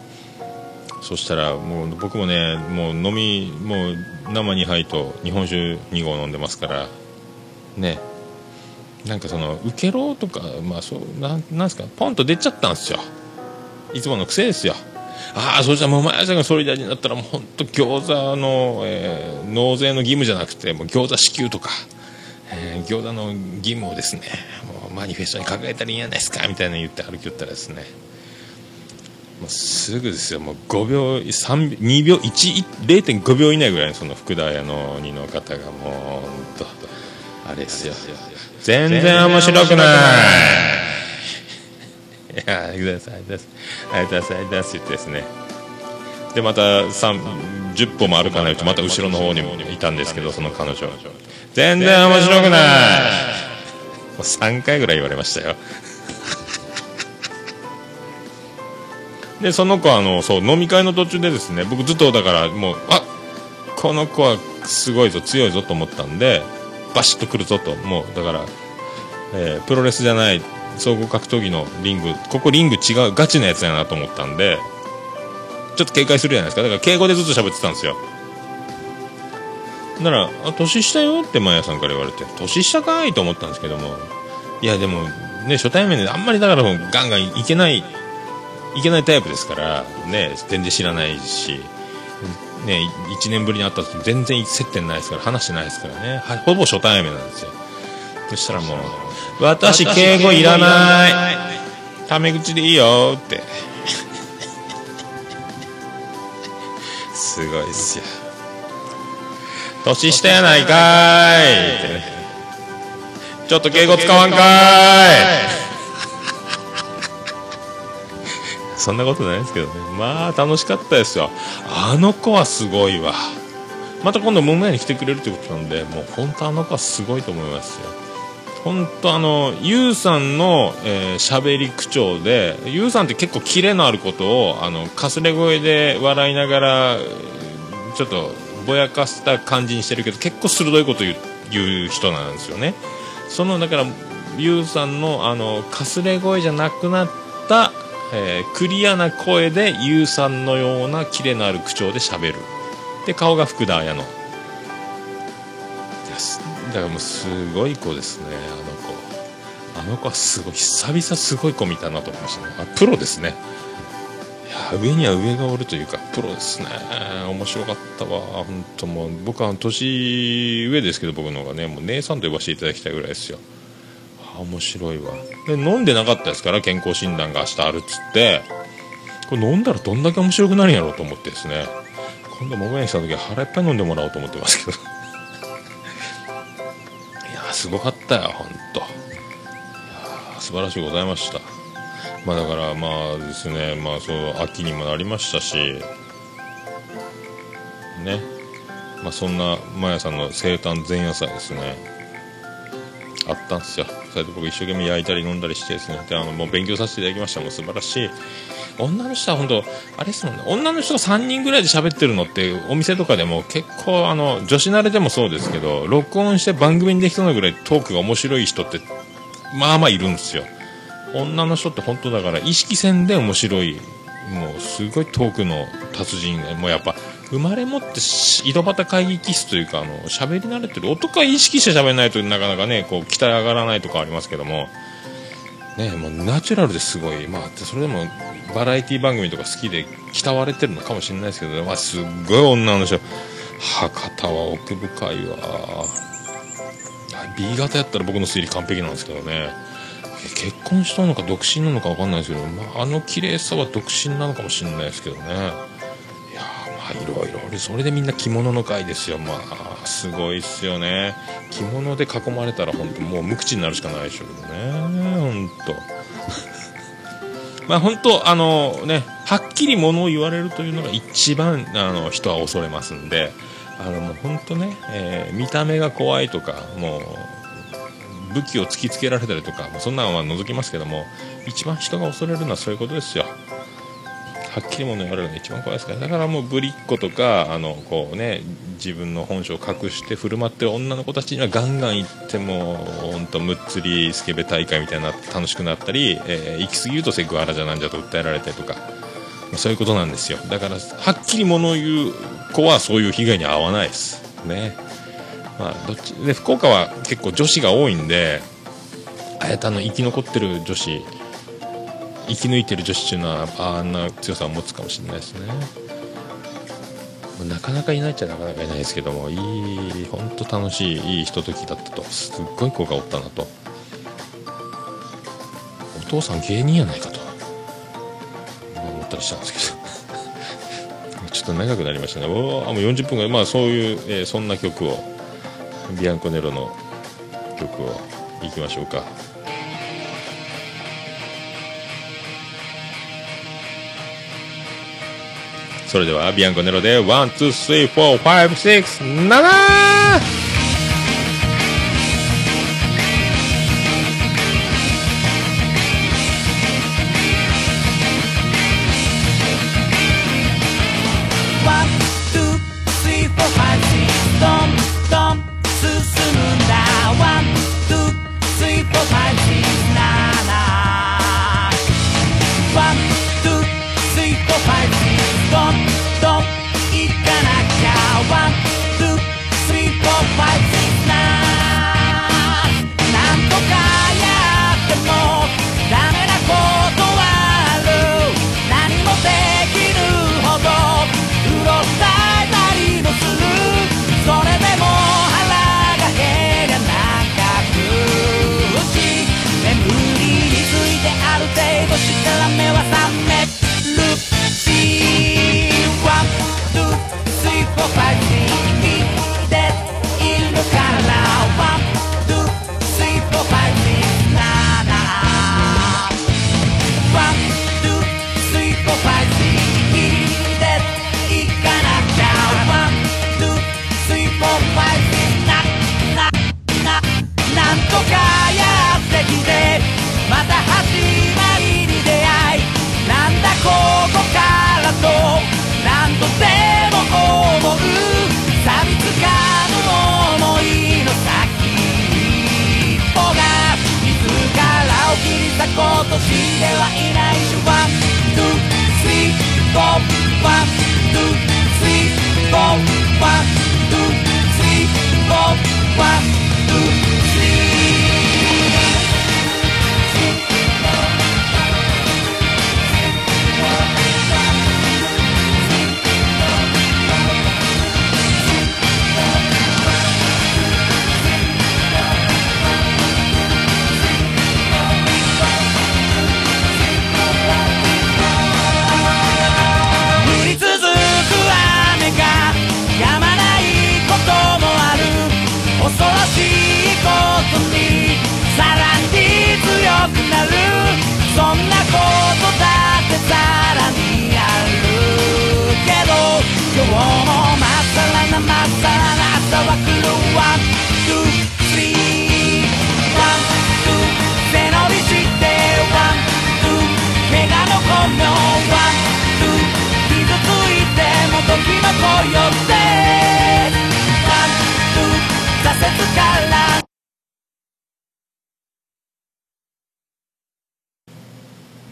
そしたらもう僕もねもう飲みもう生2杯と日本酒2合飲んでますからね。なんかその受けろとかまあそうなんなんですかポンと出ちゃったんですよ。いつもの癖ですよ。ああそしたらもう前さんが総理大臣になったらもう本当餃子の、えー納税の義務じゃなくてもう餃子支給とか、えー餃子の義務をですねもうマニフェストに掲げたらいいんじゃないですかみたいな言って歩きよったらですねもうすぐですよ。もう5秒3 2秒1 0.5秒以内ぐらいのその福田屋の2の方がもう本当あれですよ。全然面白くない。やありがとうございます。ありがとうございます。言ってですねでまた10歩も歩かないとまた後ろの方にもいたんですけどその彼女。全然面白くない。もう3回ぐらい言われましたよ。*laughs* でその子はあのそう飲み会の途中でですね僕ずっとだからもうあこの子はすごいぞ強いぞと思ったんでバシッとくるぞと。もうだから、えープロレスじゃない総合格闘技のリングここリング違うガチなやつやなと思ったんでちょっと警戒するじゃないですか。だから敬語でずっと喋ってたんですよ。なら「あ年下よ」ってマヤさんから言われて「年下かい?」と思ったんですけども。いやでもね初対面であんまりだからもうガンガンいけないいけないタイプですからね全然知らないしね1年ぶりに会った時全然接点ないですから話してないですからね。はほぼ初対面なんですよ。そしたらもう「私敬語いらない」タメ口でいいよって。すごいっすよ。年下やないかいって。ねちょっと敬語使わんかい。そんなことないですけどね。まあ楽しかったですよ。あの子はすごいわ。また今度桃屋に来てくれるってことなんでもう本当あの子はすごいと思いますよ。本当あのゆうさんの喋、えー、り口調でゆうさんって結構キレのあることをあのかすれ声で笑いながらちょっとぼやかした感じにしてるけど結構鋭いこと言う言う人なんですよね。そのだからゆうさんのあのかすれ声じゃなくなったえー、クリアな声でゆうさんのようなキレのある口調で喋る。で顔が福田彩乃ですだからもうすごい子ですねあの子。あの子はすごい久々すごい子見たなと思いましたね。あプロですね。いや上には上がおるというかプロですね。面白かったわ。本当もう僕は年上ですけど僕の方がねもう姉さんと呼ばせていただきたいぐらいですよ。面白いわ。で飲んでなかったですから健康診断が明日あるっつって。これ飲んだらどんだけ面白くなるんやろうと思ってですね。今度桃屋にした時は腹いっぱい飲んでもらおうと思ってますけど。やすごかったよ本当素晴らしいございました。まあだからまあですね。まあそう秋にもなりましたし。ね。まあそんなマヤさんの生誕前夜祭ですね。あったんですよ。それで僕一生懸命焼いたり飲んだりしてですね。であのもう勉強させていただきました。もう素晴らしい。女の人は本当あれですもんね。女の人が3人ぐらいで喋ってるのってお店とかでも結構あの女子慣れでもそうですけど録音して番組にできそうなぐらいトークが面白い人ってまあまあいるんですよ。女の人って本当だから意識戦で面白い。もうすごいトークの達人。もうやっぱ生まれ持って井戸端会議気質というかあの喋り慣れてる男は意識して喋らないとなかなかねこう期待上がらないとかありますけども。ねもうナチュラルですごい。まあそれでもバラエティ番組とか好きで慕われてるのかもしれないですけど、まあ、すっごい女の人。博多は奥深いわ。B 型やったら僕の推理完璧なんですけどね。結婚したのか独身なのか分かんないですけど、まあ、あの綺麗さは独身なのかもしれないですけどね。いやまあいろいろそれでみんな着物の会ですよ。まあすごいっすよね。着物で囲まれたら本当もう無口になるしかないでしょうけどね。*laughs* 本当まあ本当あのねはっきりものを言われるというのが一番あの人は恐れますんで。あのもう本当ね、えー、見た目が怖いとかもう武器を突きつけられたりとか、そんなのは除きますけども、一番人が恐れるのはそういうことですよ。はっきりもの言われるのが一番怖いですから、だからもうぶりっ子とか、あの、こうね、自分の本性を隠して振る舞ってる女の子たちにはガンガン行っても、ほんとむっつりスケベ大会みたいな楽しくなったり、えー、行き過ぎるとセクハラじゃなんじゃと訴えられたりとか、そういうことなんですよ。だから、はっきりもの言う子はそういう被害に遭わないです。ね。まあ、どっちで福岡は結構女子が多いんであやたの生き残ってる女子生き抜いてる女子っていうのはあんな強さを持つかもしれないですね。なかなかいないっちゃなかなかいないですけどもいい本当楽しいいいひとときだったと。すっごい子がおったなと。お父さん芸人やないかと。思ったりしたんですけど。*laughs* ちょっと長くなりましたね。おあもう40分ぐらい。まあそういう、えー、そんな曲をビアンコネロの曲をいきましょうか。それではビアンコネロで1 2 3 4 5 6 7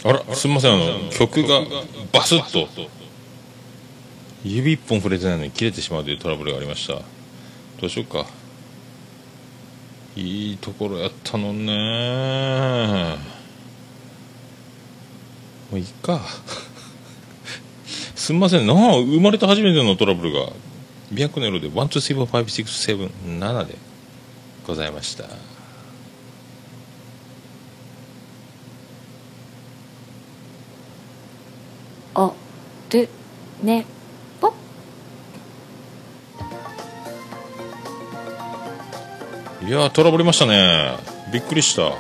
あらすみませんあの曲がバスッと。指一本触れてないのに切れてしまうというトラブルがありました。どうしようか。いいところやったのね。もういいか。*laughs* すみません。なあ生まれて初めてのトラブルがビアクネロで1234567でございましたおるねぽ。いやートラブりましたね。びっくりした。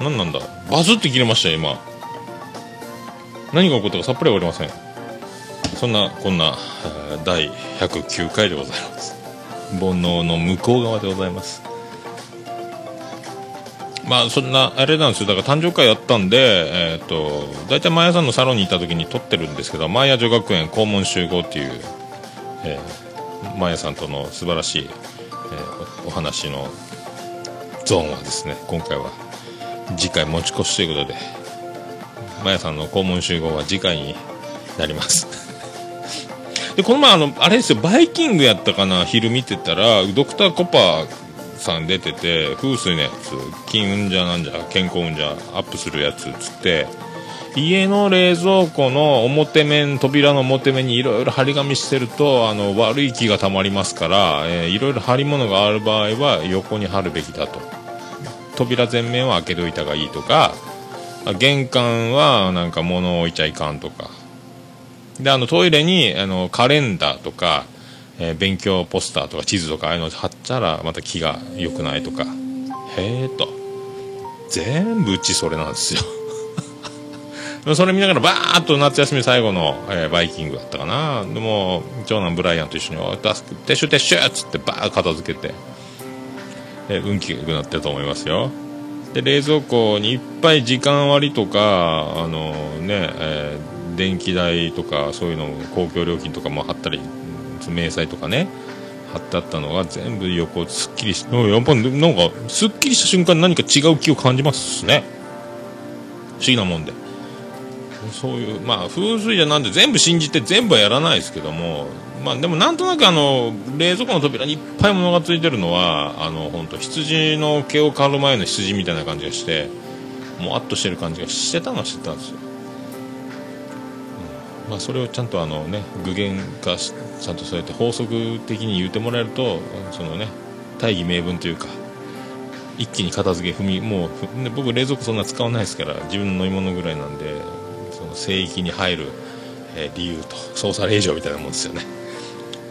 何なんだ。バズって切れましたよ今。何が起こったかさっぱりわかりません。そんなこんな第109回でございます。煩悩の向こう側でございます。まあそんなあれなんですよ。だから誕生会やったんでえっ、と大体マヤさんのサロンに行った時に撮ってるんですけどマヤ女学園校門集合っていう、えー、マヤさんとの素晴らしい、えーおお話のゾーンはですね今回は次回持ち越しということでマヤさんの校門集合は次回になります。*laughs* でこの前あのあれですよバイキングやったかな？昼見てたらドクターコパーさん出てて風水のやつ金運じゃなんじゃ健康運じゃアップするやつっつって家の冷蔵庫の表面扉の表面にいろいろ張り紙してるとあの悪い気がたまりますから、いろいろ貼り物がある場合は横に貼るべきだと。扉全面は開けといた方がいいとか玄関はなんか物を置いちゃいかんとか。であのトイレにあのカレンダーとか、えー勉強ポスターとか地図とかああいうの貼ったらまた気が良くないとか。へえと。全部うちそれなんですよ。*laughs* それ見ながらバーッと夏休み最後の、えーバイキングだったかな。でも長男ブライアンと一緒に「おいタスク撤収撤収!」っつってバーッ片付けて、えー運気が良くなってると思いますよ。で冷蔵庫にいっぱい時間割とかあのね、えー電気代とかそういうの公共料金とかも貼ったりうん明細とかね貼ってあったのが全部横すっきりしうんやっぱなんかすっきりした瞬間何か違う気を感じますしね。不思議なもんで。そういうまあ風水じゃなんで全部信じて全部はやらないですけどもまあでもなんとなくあの冷蔵庫の扉にいっぱい物がついてるのはあの本当羊の毛を刈る前の羊みたいな感じがしてもわっとしてる感じがしてたのはしてたんですよ、うん。まあ、それをちゃんとあのね具現化しちゃんとそうやって法則的に言ってもらえるとそのね大義名分というか一気に片付け踏みもう僕冷蔵庫そんな使わないですから自分の飲み物ぐらいなんでその聖域に入る、えー理由と操作令状みたいなもんですよね。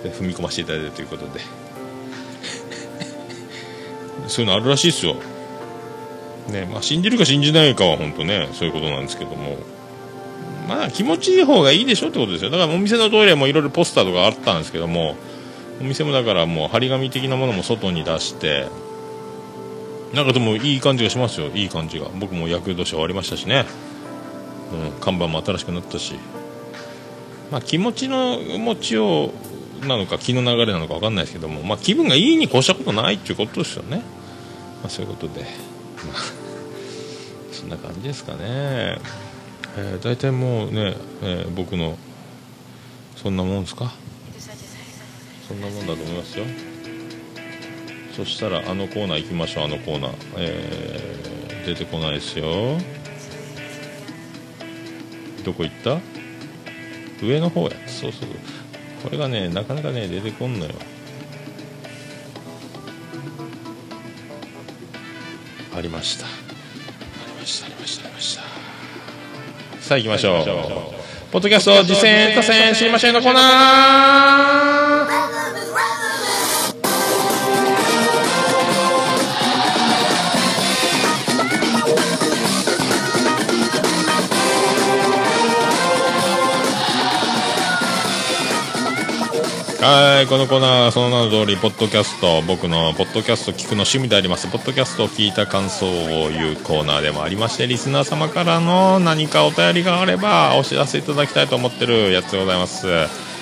で踏み込ませていただいてということで。*laughs* そういうのあるらしいですよ。ねまあ信じるか信じないかは本当ねそういうことなんですけども。まあ気持ちいい方がいいでしょってことですよ。だからお店のトイレもいろいろポスターとかあったんですけどもお店もだからもう張り紙的なものも外に出してなんかでもいい感じがしますよ。いい感じが。僕も厄年終わりましたしね、うん、看板も新しくなったし。まあ気持ちの持ちようなのか気の流れなのか分かんないですけどもまあ気分がいいに越したことないっていうことですよね。まあそういうことで、そんな感じですかね、えー、大体もうね、えー僕のそんなもんですか？そんなもんだと思いますよ。そしたらあのコーナー行きましょうあのコーナー、えー出てこないですよ。どこ行った？上の方や。そうそう。これがねなかなかね出てこんのよ。ありました。ありましたありましたありました。さあ行きましょう。ポッドキャスト実践多戦知りませんのコーナー。はい、このコーナーはその名の通り、ポッドキャスト、僕のポッドキャスト聞くの趣味であります、ポッドキャストを聞いた感想を言うコーナーでもありまして、リスナー様からの何かお便りがあれば、お知らせいただきたいと思ってるやつでございます。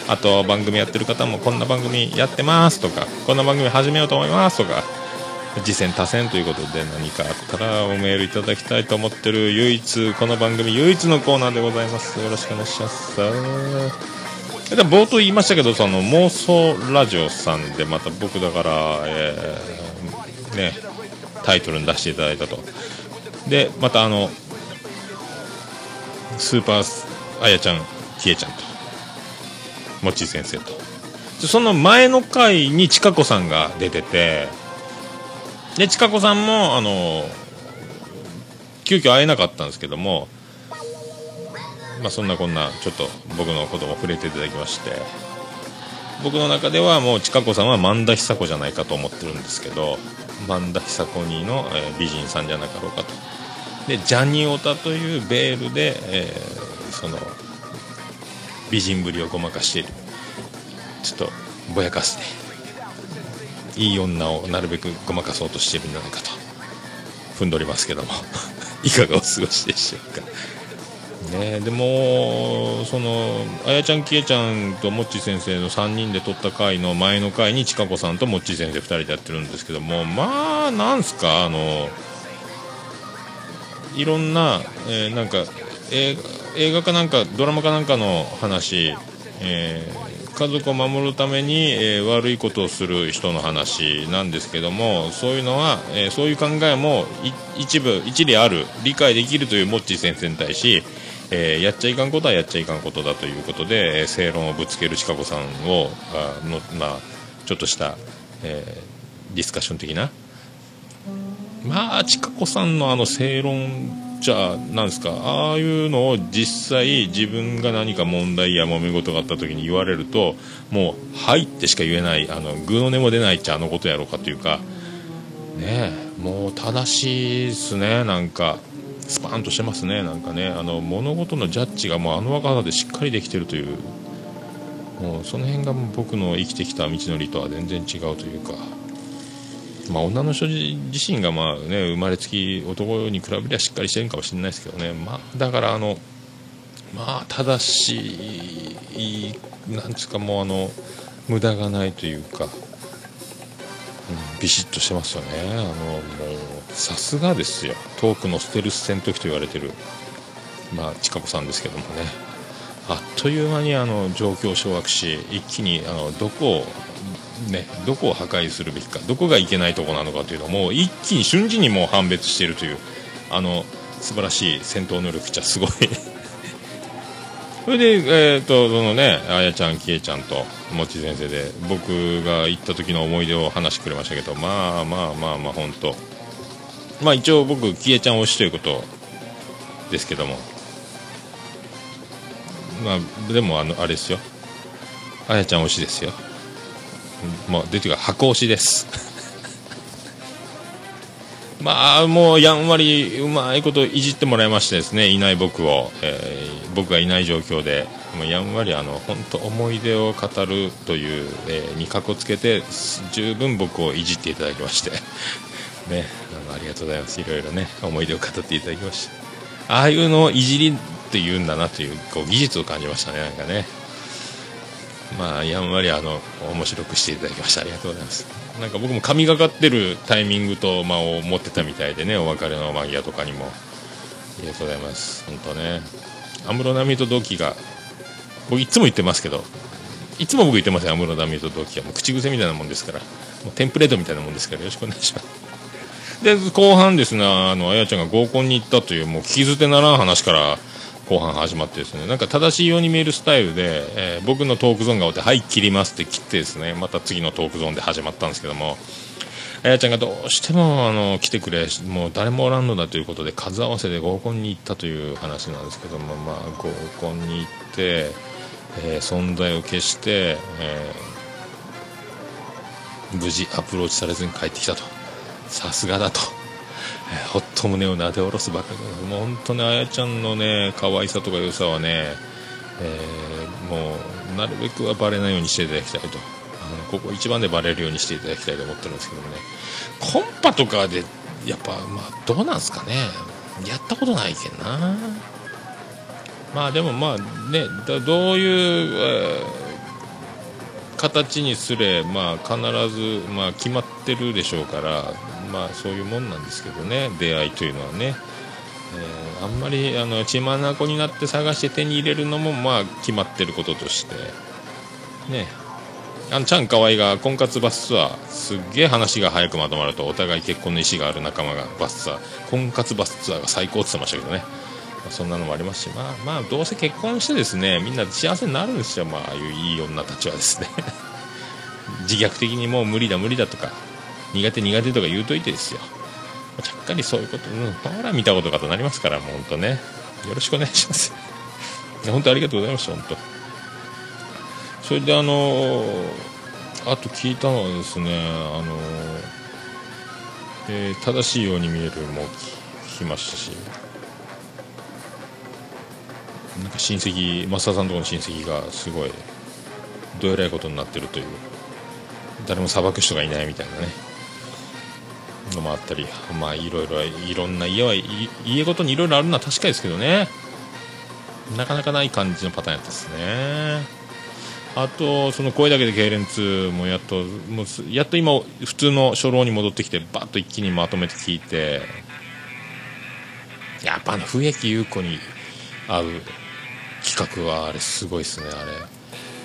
あと、番組やってる方も、こんな番組やってますとか、こんな番組始めようと思いますとか、次戦多戦ということで何かあったらおメールいただきたいと思ってる唯一この番組唯一のコーナーでございますよろしくお願いしますで冒頭言いましたけどその妄想ラジオさんでまた僕だから、えーねタイトルに出していただいたと。でまたあのスーパーあやちゃんきえちゃんともちー先生と。その前の回にちかこさんが出ててでちかこさんもあの急遽会えなかったんですけどもまあ、そんなこんなちょっと僕のことも触れていただきまして。僕の中ではもう千佳子さんは萬田久子じゃないかと思ってるんですけど萬田久子にの、え美人さんじゃなかろうかと。でジャニオタというベールで、えーその美人ぶりをごまかしている。ちょっとぼやかしていい女をなるべくごまかそうとしてるんじゃないかと。踏んでおりますけども *laughs* いかがお過ごしでしょうか。ね、でもそのあやちゃんきえちゃんともっち先生の3人で撮った回の前の回にちかこさんともっち先生2人でやってるんですけどもまあなんすかあのいろんな、えーなんか映画映画かなんかドラマかなんかの話、えー家族を守るために、えー悪いことをする人の話なんですけどもそういうのは、えそういう考えも一部一理ある理解できるというモッチー先生に対し、えーやっちゃいかんことはやっちゃいかんことだということで、えー正論をぶつけるシカゴさんをあの、まあ、ちょっとした、えーディスカッション的なまあ、ちかこさんのあの正論じゃあ、なんですか、ああいうのを実際自分が何か問題や揉め事があった時に言われると、もう、はいってしか言えない、あの、具の根も出ないっちゃあのことやろうかというか、ねえ、もう正しいですね、なんか。スパーンとしてますね、なんかね、あの物事のジャッジがもうあの若さでしっかりできてるという、もうその辺が僕の生きてきた道のりとは全然違うというか、まあ、女の人自身がまあ、ね、生まれつき男に比べりゃしっかりしてるかもしれないですけどね、まあ、だからあの、まあ、正しい、なんですか、もうあの無駄がないというか、うんビシッとしてますよね、あのもうさすがですよ、トークのステルス戦闘機と言われてる、まあ、近子さんですけどもね。あっという間にあの状況を掌握し一気にあのどこをね、どこを破壊するべきかどこがいけないところなのかというのをも一気に瞬時にもう判別しているというあの素晴らしい戦闘能力じゃすごい *laughs* それで、えー、とそのねあやちゃんきえちゃんともち先生で僕が行った時の思い出を話してくれましたけどまあまあまあまあ本当まあ一応僕きえちゃん推しということですけども。まあでもあのあれですよ。あやちゃん推しですよ。まあ、出ていうか箱推しです。*laughs* まあもうやんわりうまいこといじってもらいましてですね。いない僕を、えー僕がいない状況で。もうやんわりあの本当思い出を語るという、えーにかこつけて十分僕をいじっていただきまして。ねあのありがとうございます。いろいろね思い出を語っていただきました。ああいうのをいじりって言うんだなというこう技術を感じましたねなんかね。まあ、やんわりあの面白くしていただきました。ありがとうございます。なんか僕も神がかってるタイミングと間を持ってたみたいでねお別れの間際とかにも。ありがとうございます。本当ね。安室奈美と同期が僕いつも言ってますけどいつも僕言ってますよ安室奈美と同期はもう口癖みたいなもんですから。もうテンプレートみたいなもんですからよろしくお願いします。で後半ですねあのあやちゃんが合コンに行ったというもう聞き捨てならん話から後半始まってですねなんか正しいように見えるスタイルで、えー僕のトークゾーンが終わってはい切りますって切ってですねまた次のトークゾーンで始まったんですけどもあやちゃんがどうしてもあの来てくれもう誰もおらんのだということで数合わせで合コンに行ったという話なんですけども、まあ、合コンに行って、えー存在を消して、えー無事アプローチされずに帰ってきたと。さすがだと、えーほっと胸をなで下ろすばかりもう本当にあやちゃんのね可愛さとか良さはね、えーもうなるべくはバレないようにしていただきたいと。あのここ一番でバレるようにしていただきたいと思ってるんですけどもね。コンパとかでやっぱまあどうなんすかね。やったことないけんな。まあでもまあねだどういう、えー形にすれまあ必ずまあ決まってるでしょうからまあそういうもんなんですけどね。出会いというのはね、えーあんまりあの血眼になって探して手に入れるのもまあ決まってることとして。ね。あのちゃんかわいが婚活バスツアーすっげえ話が早くまとまるとお互い結婚の意思がある仲間がバスツアー婚活バスツアーが最高って言ってましたけどね、まあそんなのもありますしまあまあどうせ結婚してですねみんな幸せになるんですよ。まあああいういい女たちはですね。自虐的にもう無理だ無理だとか苦手苦手とか言うといてですよ。ちゃっかりそういうこと、うん、ほら見たことかとなりますからもう本当ね。よろしくお願いします。いや本当ありがとうございました本当。それであのあと聞いたのはですねあのーえー正しいように見えるも聞きましたし。なんか親戚増田さんのとこの親戚がすごいどえらいことになってるという誰も裁く人がいないみたいなね。のもあったりまあいろいろいろんな家は家ごとにいろいろあるのは確かですけどね。なかなかない感じのパターンやったですね。あとその声だけで痙攣2もやっともうやっと今普通の初老に戻ってきてバッと一気にまとめて聞いてやっぱあの笛木優子に合う企画はあれすごいですねあれ。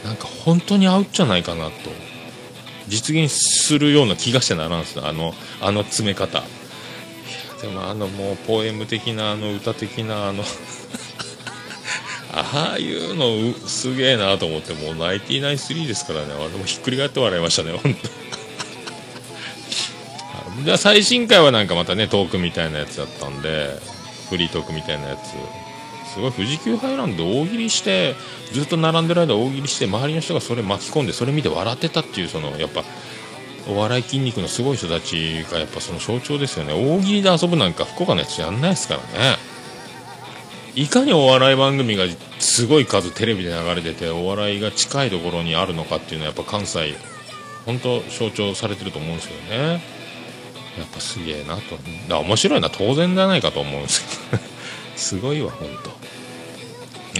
なんか本当に合うんじゃないかなと。実現するような気がしてならんすあのあの詰め方。でもあのもうポエム的なあの歌的なあの *laughs* ああいうのうすげえなと思ってもうナイティナイン3ですからね。あれもひっくり返って笑いましたね本当で最新回はなんかまたねトークみたいなやつだったんでフリートークみたいなやつ。すごい富士急ハイランド大喜利してずっと並んでる間大喜利して周りの人がそれ巻き込んでそれ見て笑ってたっていうそのやっぱお笑い筋肉のすごい人たちがやっぱその象徴ですよね。大喜利で遊ぶなんか福岡のやつやんないですからね。いかにお笑い番組がすごい数テレビで流れててお笑いが近いところにあるのかっていうのはやっぱ関西本当象徴されてると思うんですよね。やっぱすげえなと。だから面白いな当然じゃないかと思うんですけどすごいわ本当。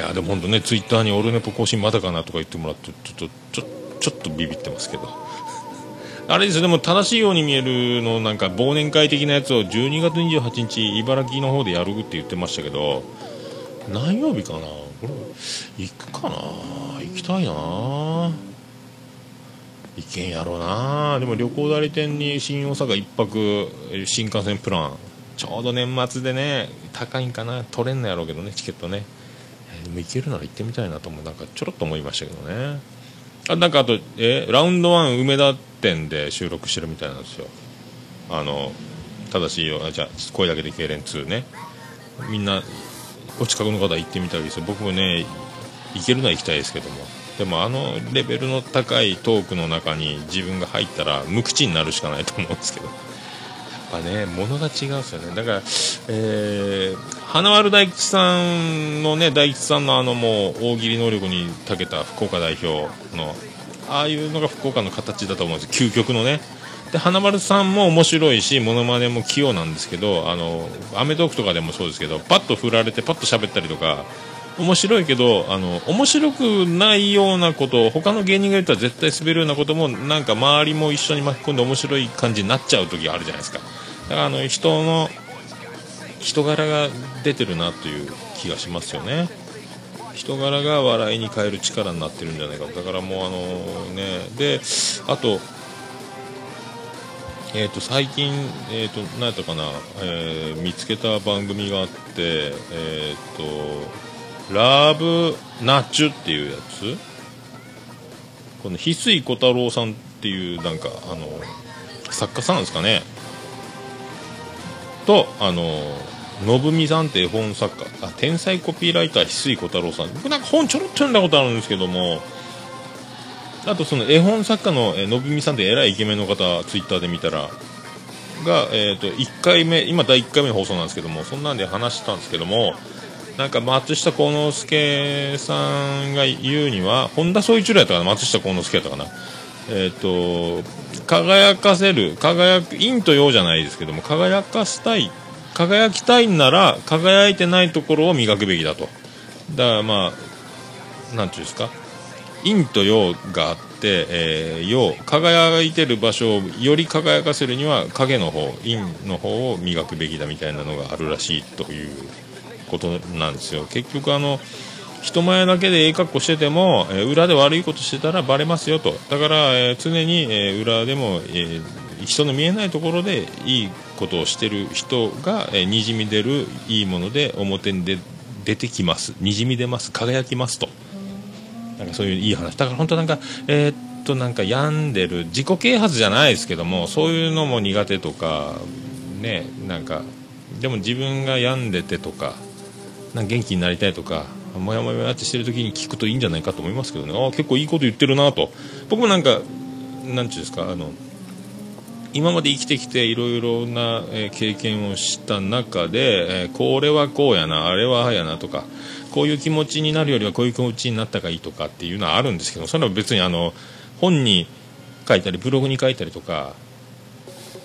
いやでも本当ねツイッターに「オルネポ更新まだかな」とか言ってもらってちょっとちょちょっとビビってますけど。*laughs* あれですよでも正しいように見えるのなんか忘年会的なやつを12月28日茨城の方でやるって言ってましたけど何曜日かな？これ行くかな？行きたいな。行けんやろうな。でも旅行代理店に新大阪1泊新幹線プランちょうど年末でね高いんかな取れんのやろうけどねチケットね、えーでも行けるなら行ってみたいなと思う。なんかちょろっと思いましたけどね。あなんかあと、えーラウンド1梅田店で収録してるみたいなんですよ。あの正しいよあじゃあ声だけで痙攣2ね。みんなお近くの方行ってみたいですよ。僕もね行けるのは行きたいですけども。でもあのレベルの高いトークの中に自分が入ったら無口になるしかないと思うんですけど。ぱね物が違うんですよね。だから、えー、花丸大吉さんのね大吉さんのあのもう大喜利能力に長けた福岡代表のああいうのが福岡の形だと思うんですよ。究極のね。で花丸さんも面白いしモノマネも器用なんですけどあのアメトーークとかでもそうですけどパッと振られてパッと喋ったりとか面白いけどあの面白くないようなことを他の芸人が言ったら絶対滑るようなこともなんか周りも一緒に巻き込んで面白い感じになっちゃう時があるじゃないですか。だからあの人の人柄が出てるなという気がしますよね。人柄が笑いに変える力になってるんじゃないか。だからもうあのねであとえー、と最近、えー、と何やったかな、えー見つけた番組があって、えー、とラブナチュっていうやつ？この翡翠小太郎さんっていうなんかあの作家さんですかね？とあの信美さんって絵本作家。あ天才コピーライター翡翠小太郎さん。僕なんか本ちょろっと読んだことあるんですけども。あとその絵本作家のえー信美さんって偉いイケメンの方ツイッターで見たら。が、えー、と1回目今第1回目の放送なんですけどもそんなんで話してたんですけども。なんか松下幸之助さんが言うには本田宗一郎やったかな？松下幸之助やったかな？えっ、と輝かせる輝く陰と陽じゃないですけども輝かせたい輝きたいんなら輝いてないところを磨くべきだと。だからまあなんていうんですか？陰と陽があって、えー陽輝いてる場所をより輝かせるには影の方陰の方を磨くべきだみたいなのがあるらしいということなんですよ。結局あの人前だけでええ格好してても、え裏で悪いことしてたらバレますよと。だから、え常に、え裏でも、え人の見えないところでいいことをしてる人が、えにじみ出るいいもので表に出出てきます。にじみ出ます。輝きますと。なんかそういういい話。だから本当なんかえーっとなんか病んでる自己啓発じゃないですけどもそういうのも苦手とかねなんかでも自分が病んでてとかなんか元気になりたいとかもやもやってしてる時に聞くといいんじゃないかと思いますけどね。あ結構いいこと言ってるなと。僕もなんかなんていうんですかあの今まで生きてきていろいろな、経験をした中で、これはこうやなあれはああやなとかこういう気持ちになるよりはこういう気持ちになった方がいいとかっていうのはあるんですけどそれは別にあの本に書いたりブログに書いたりとか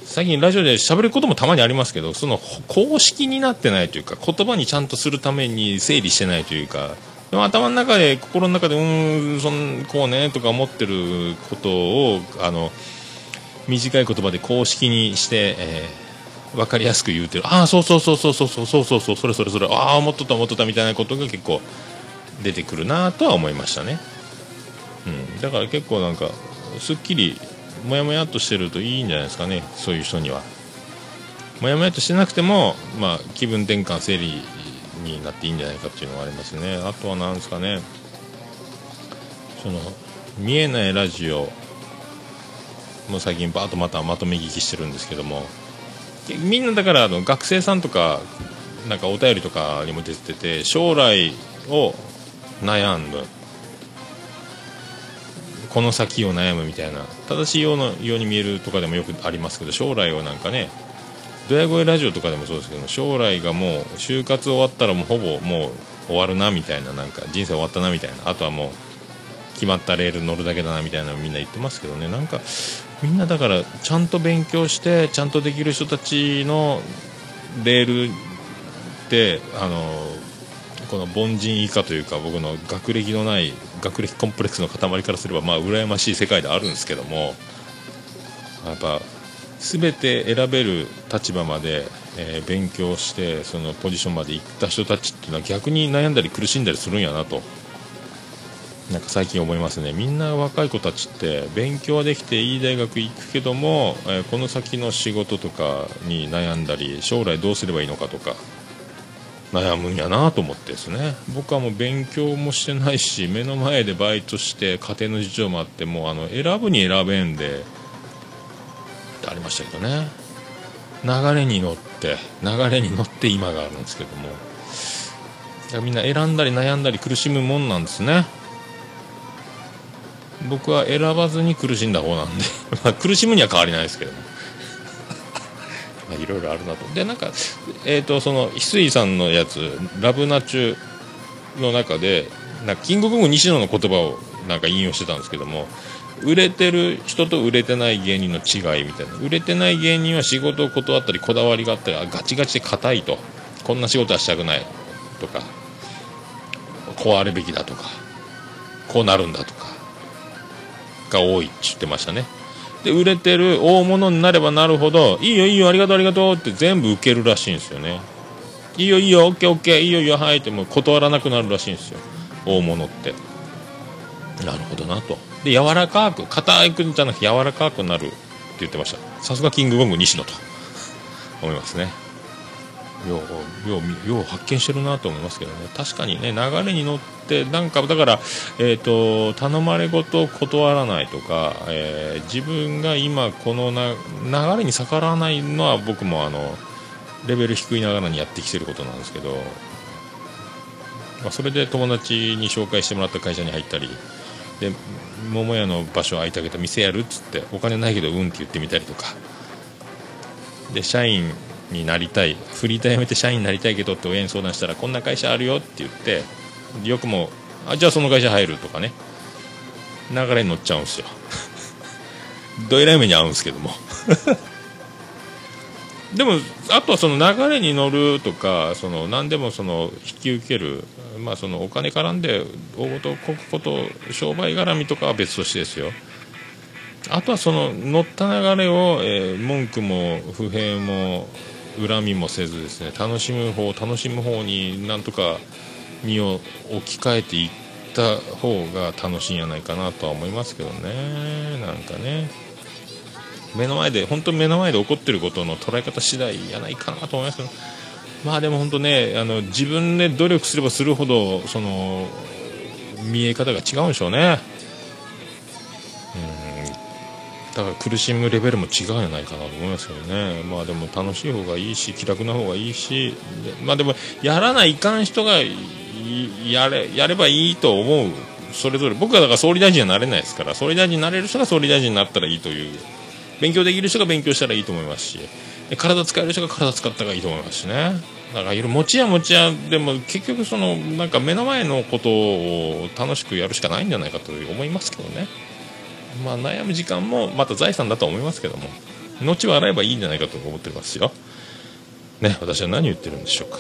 最近ラジオで喋ることもたまにありますけどその公式になってないというか言葉にちゃんとするために整理してないというかでも頭の中で心の中でうーんそんこうねとか思ってることをあの短い言葉で公式にして、えー分かりやすく言うてる。ああそうそうそうそうそうそうそうそうそうそれそれそれああ思っとった思っとったみたいなことが結構出てくるなとは思いましたね、うん、だから結構なんかすっきりもやもやっとしてるといいんじゃないですかね。そういう人には。もやもやとしてなくても、まあ、気分転換整理になっていいんじゃないかっていうのがありますね。あとは何ですかね。その見えないラジオ。もう最近バーッとまたまとめ聞きしてるんですけども。みんなだからあの学生さんとかなんかお便りとかにも出てて将来を悩む。この先を悩むみたいな正しいようなように見えるとかでもよくありますけど将来をなんかねドヤ声ラジオとかでもそうですけど将来がもう就活終わったらもうほぼもう終わるなみたいななんか人生終わったなみたいなあとはもう決まったレール乗るだけだなみたいなのみんな言ってますけどね。なんかみんなだからちゃんと勉強してちゃんとできる人たちのレールってあのこの凡人以下というか僕の学歴のない学歴コンプレックスの塊からすればまあ羨ましい世界であるんですけどもやっぱ全て選べる立場まで、えー勉強してそのポジションまで行った人たちっていうのは逆に悩んだり苦しんだりするんやなと。なんか最近思いますね。みんな若い子たちって勉強はできていい大学行くけども、えーこの先の仕事とかに悩んだり将来どうすればいいのかとか悩むんやなと思ってですね。僕はもう勉強もしてないし目の前でバイトして家庭の事情もあってもうあの選ぶに選べんでってありましたけどね。流れに乗って流れに乗って今があるんですけども。みんな選んだり悩んだり苦しむもんなんですね。僕は選ばずに苦しんだ方なんで。*laughs* ま苦しむには変わりないですけども。まあいろいろあるなと。でなんかえっ、とその翡翠さんのやつラブナチュの中でなんかキングコング西野の言葉をなんか引用してたんですけども売れてる人と売れてない芸人の違いみたいな。売れてない芸人は仕事を断ったりこだわりがあったりあガチガチで硬いと。こんな仕事はしたくない。とかこうあるべきだとかこうなるんだとかが多いって言ってましたね。で売れてる大物になればなるほどいいよいいよありがとうありがとうって全部受けるらしいんですよね。いいよいいよオッケーオッケーいいよいいよはいってもう断らなくなるらしいんですよ。大物って。なるほどなと。で柔らかく硬くんじゃなくて柔らかくなるって言ってました。さすがキングコング西野と思いますね。ようようよう発見してるなと思いますけどね。確かにね流れに乗ってなんかだから、えー、と頼まれごと断らないとか、えー自分が今このな流れに逆らわないのは僕もあのレベル低いながらにやってきてることなんですけど、まあ、それで友達に紹介してもらった会社に入ったりで桃屋の場所空いてあげた店やるっつってお金ないけどうんって言ってみたりとか。で社員になりたいフリーターやめて社員になりたいけどって親に相談したらこんな会社あるよって言ってよくもあじゃあその会社入るとかね。流れに乗っちゃうんですよ。*laughs* どえらい目に遭うんですけども。*laughs* でもあとはその流れに乗るとかその何でもその引き受ける、まあ、そのお金絡んで大事こくこと商売絡みとかは別としてですよ。あとはその乗った流れを、えー文句も不平も恨みもせずですね楽しむ方楽しむ方になんとか身を置き換えていった方が楽しいんじゃないかなとは思いますけどね。なんかね。目の前で本当に目の前で起こってることの捉え方次第やないかなと思いますけど。まあでも本当ねあの自分で努力すればするほどその見え方が違うんでしょうね。だから苦しむレベルも違うんじゃないかなと思いますけどね、まあでも楽しい方がいいし、気楽な方がいいし、でまあでも、やらないかん人がやれやればいいと思う、それぞれ、僕はだから総理大臣になれないですから、総理大臣になれる人が総理大臣になったらいいという、勉強できる人が勉強したらいいと思いますし、体使える人が体使った方がいいと思いますしね。だからいろいろ持ちや持ちやでも結局そのなんか目の前のことを楽しくやるしかないんじゃないかと思いますけどね。まあ、悩む時間もまた財産だと思いますけども後を洗えばいいんじゃないかと思ってますよ。ね私は何言ってるんでしょうか。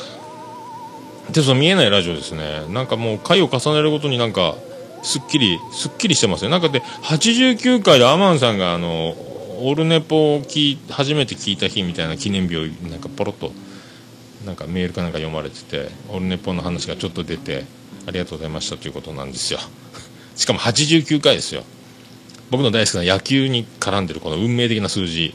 でその見えないラジオですね。なんかもう回を重ねるごとになんかすっきりすっきりしてますねなんかで89回でアマンさんがあのオルネポを聞初めて聞いた日みたいな記念日をなんかポロッとなんかメールかなんか読まれててオルネポの話がちょっと出てありがとうございましたということなんですよ。しかも89回ですよ。僕の大好きな野球に絡んでるこの運命的な数字、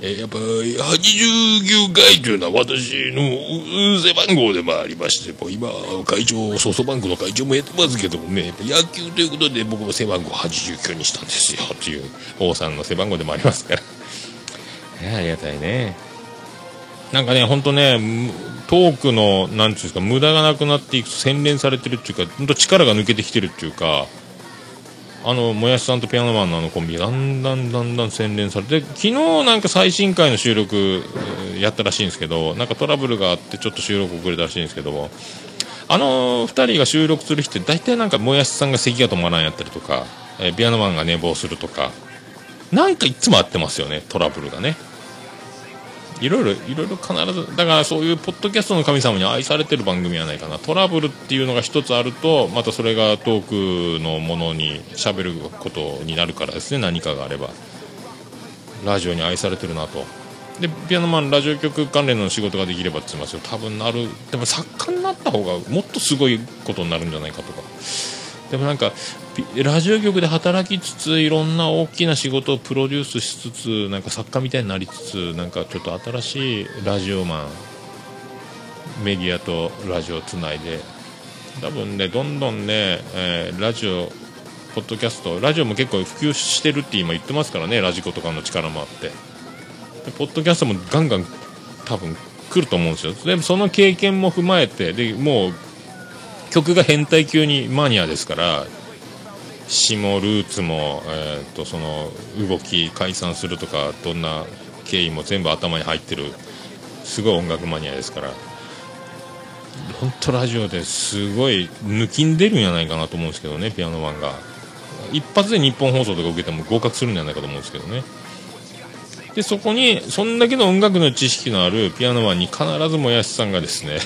えーやっぱ89回というのは私のう背番号でもありましてもう今会長ソフトバンクの会長もやってますけどもね野球ということで僕も背番号89にしたんですよっていう王さんの背番号でもありますから、えーありがたいね。なんかね、本当ね、むトークの、なんていうんですか、無駄がなくなっていく、洗練されてるっていうか、本当力が抜けてきてるっていうか、あの、もやしさんとピアノマンのあのコンビ、だんだんだんだん洗練されて、昨日なんか最新回の収録、やったらしいんですけど、なんかトラブルがあって、ちょっと収録遅れたらしいんですけど、あの2人が収録する日って、大体なんかもやしさんが咳が止まらんやったりとか、えーピアノマンが寝坊するとか、なんかいつもあってますよね、トラブルがね。いろいろ、いろいろ必ず、だからそういうポッドキャストの神様に愛されてる番組はないかな。トラブルっていうのが一つあると、またそれがトークのものに喋ることになるからですね、何かがあれば。ラジオに愛されてるなと。で、ピアノマン、ラジオ局関連の仕事ができればって言いますよ。多分なる、でも作家になった方がもっとすごいことになるんじゃないかとか。でもなんか、ラジオ局で働きつついろんな大きな仕事をプロデュースしつつなんか作家みたいになりつつなんかちょっと新しいラジオマンメディアとラジオをつないで多分ねどんどんね、えーラジオポッドキャストラジオも結構普及してるって今言ってますからねラジコとかの力もあって。ポッドキャストもガンガン多分来ると思うんですよ。でもその経験も踏まえてでもう曲が変態級にマニアですから詞もルーツも、えー、とその動き解散するとかどんな経緯も全部頭に入ってるすごい音楽マニアですから。本当ラジオですごい抜きんでるんじゃないかなと思うんですけどねピアノマンが。一発で日本放送とか受けても合格するんじゃないかと思うんですけどね。でそこにそんだけの音楽の知識のあるピアノマンに必ずもやしさんがですね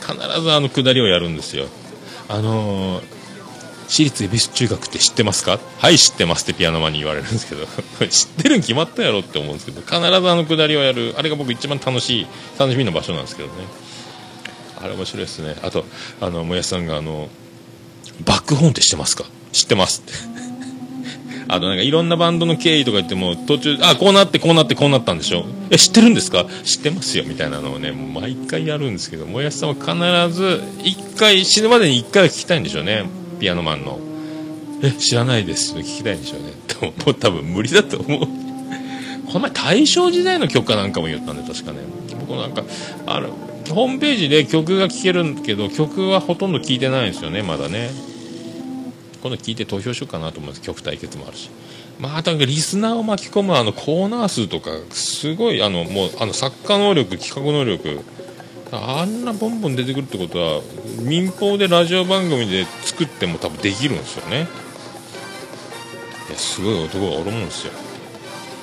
必ずあの下りをやるんですよ。あのー私立恵比寿中学って知ってますか？はい知ってますってピアノマンに言われるんですけど。*laughs* 知ってるに決まったやろって思うんですけど。必ずあのくだりをやる。あれが僕一番楽しい楽しみの場所なんですけどね。あれ面白いですね。あとあのもやしさんがあのバックホーンって知ってますか？知ってますって。*laughs* あとなんかいろんなバンドの経緯とか言っても途中あこうなってこうなってこうなったんでしょ？え知ってるんですか？知ってますよ。みたいなのをねもう毎回やるんですけどもやしさんは必ず一回死ぬまでに一回は聞きたいんでしょうね。ピアノマンの。え知らないです。聞きたいんでしょうね。で *laughs* ももう多分無理だと思う。この前大正時代の曲かなんかも言ったんで確かね。僕なんかあのホームページで曲が聴けるけど曲はほとんど聴いてないんですよねまだね。今度聞いて投票しようかなと思います曲対決もあるし。まあ、あとリスナーを巻き込むあのコーナー数とかすごいあのもうあの作家能力企画能力あんなボンボン出てくるってことは民放でラジオ番組で作っても多分できるんですよね。いやすごい男がおるもんですよ。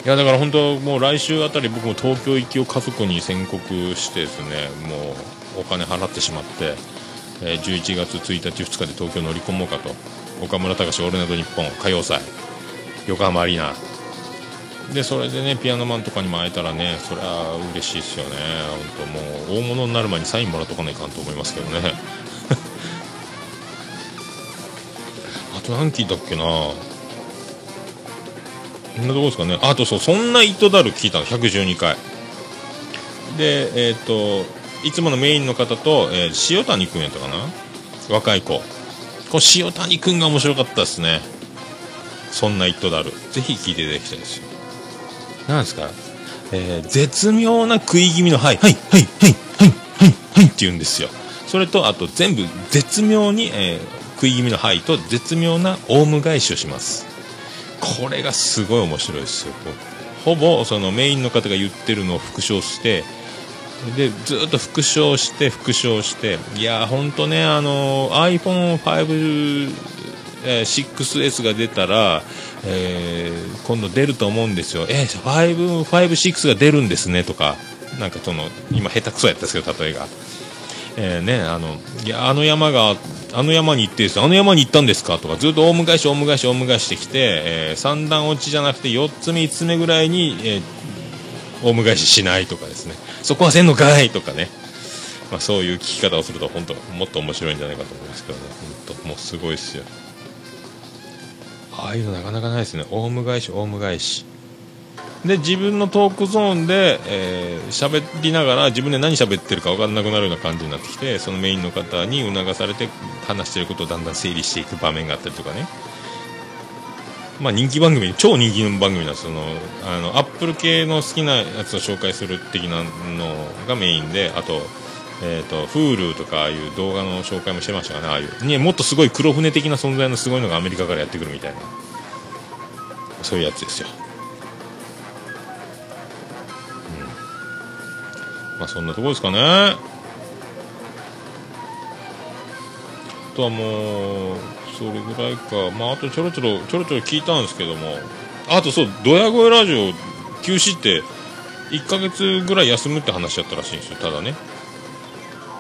いやだから本当もう来週あたり僕も東京行きを家族に宣告してですねもうお金払ってしまって、えー11月1日2日で東京乗り込もうかと岡村隆史オールナイトニッポン歌謡祭横浜アリーナでそれでねピアノマンとかにも会えたらねそれは嬉しいですよね。本当もう大物になる前にサインもらっとかないかんと思いますけどね。*laughs* あと何聞いたっけな。こんなとこですかね。あとそうそんな糸だる聞いたの。112回。でえっ、といつものメインの方と、えー塩谷君やったかな。若い子。この塩谷君が面白かったですね。そんな糸だる。ぜひ聞いていただきたいですよ。なんですか？えー絶妙な食い気味の「はい。はいはいはいはいはいはい」って言うんですよ。それとあと全部絶妙に、えー食い気味の「はい」と絶妙なオウム返しをします。これがすごい面白いですよ。ほぼそのメインの方が言ってるのを復唱してでずっと復唱して復唱していやーほんとねあの iPhone5 えー 6S が出たら、えー今度出ると思うんですよ、えー、5、5、6が出るんですねとか、なんかその、今、下手くそやったんですけど、例えが。えーね、あの、いや、あの山が、あの山に行ってですあの山に行ったんですかとか、ずっとオウム返し、オウム返し、オウム返してきて、え3段落ちじゃなくて、4つ目、5つ目ぐらいに、えーオウム返ししないとかですね、そこはせんのかいとかね、まあ、そういう聞き方をすると、本当、もっと面白いんじゃないかと思いますけどね、本当、もうすごいですよ。ああいうのなかなかないですね、オウム返し、オウム返し。で、自分のトークゾーンで、えー喋りながら、自分で何喋ってるか分かんなくなるような感じになってきて、そのメインの方に促されて、話してることをだんだん整理していく場面があったりとかね。まあ人気番組、超人気の番組なんですその、あの、アップル系の好きなやつを紹介する的なのがメインで、あと、えっ、と、Hulu とかああいう動画の紹介もしてましたかね、ああいう。ね、もっとすごい黒船的な存在のすごいのがアメリカからやってくるみたいな。そういうやつですよ。うん。まあそんなとこですかね。あとはもう、それぐらいか。まああとちょろちょろ、ちょろちょろ聞いたんですけども。あとそう、ドヤ声ラジオ休止って、1ヶ月ぐらい休むって話だったらしいんですよ、ただね。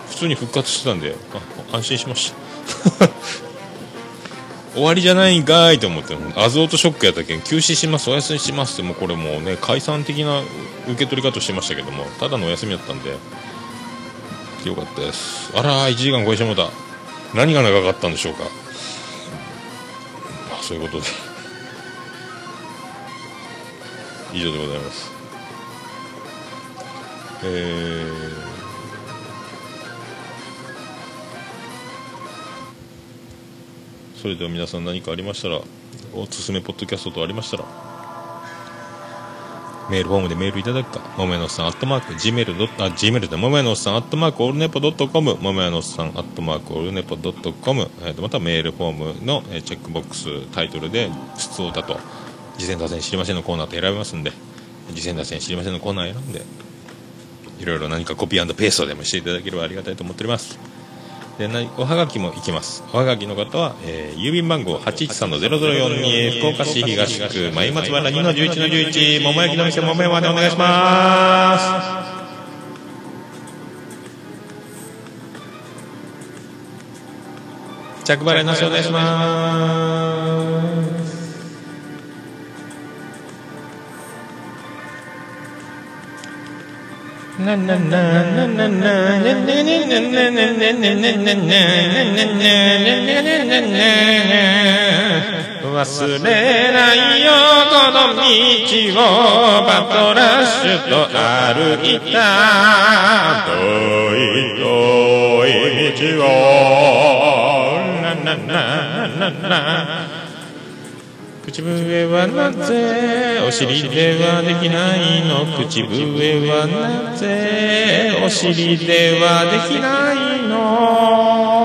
普通に復活してたんで、安心しました。*laughs* 終わりじゃないんかいと思って、アゾートショックやったけん、休止します、お休みしますって、もうこれもうね、解散的な受け取り方してましたけども、ただのお休みだったんで、よかったです。あらー、1時間超えてもうた。何が長かったんでしょうか。まあ、そういうことで。以上でございます。えーそれでは皆さん何かありましたらおすすめポッドキャストとありましたらメールフォームでメールいただくかももやのさんアットマーク Gmail あ Gmail でももやのさんアットマークオールネポドットコムももやのさんアットマークオールネポドットコム、えーとまたメールフォームの、えチェックボックスタイトルで「質問だと「次戦打線知りません」のコーナーと選べますんで次戦打線知りませんのコーナー選んでいろいろ何かコピーペーストでもしていただければありがたいと思っております。でなおはがきも行きます。おはがきの方は、えー郵便番号813-0042福岡市東区前松原2-11-11桃焼きの店桃屋までお願いします。着払いなしお願いします。忘れないよこの道を。バトラッシュと歩いた。遠い遠い道を。ななななな。口笛はなぜ？お尻ではできないの？口笛はなぜ？お尻ではできないの？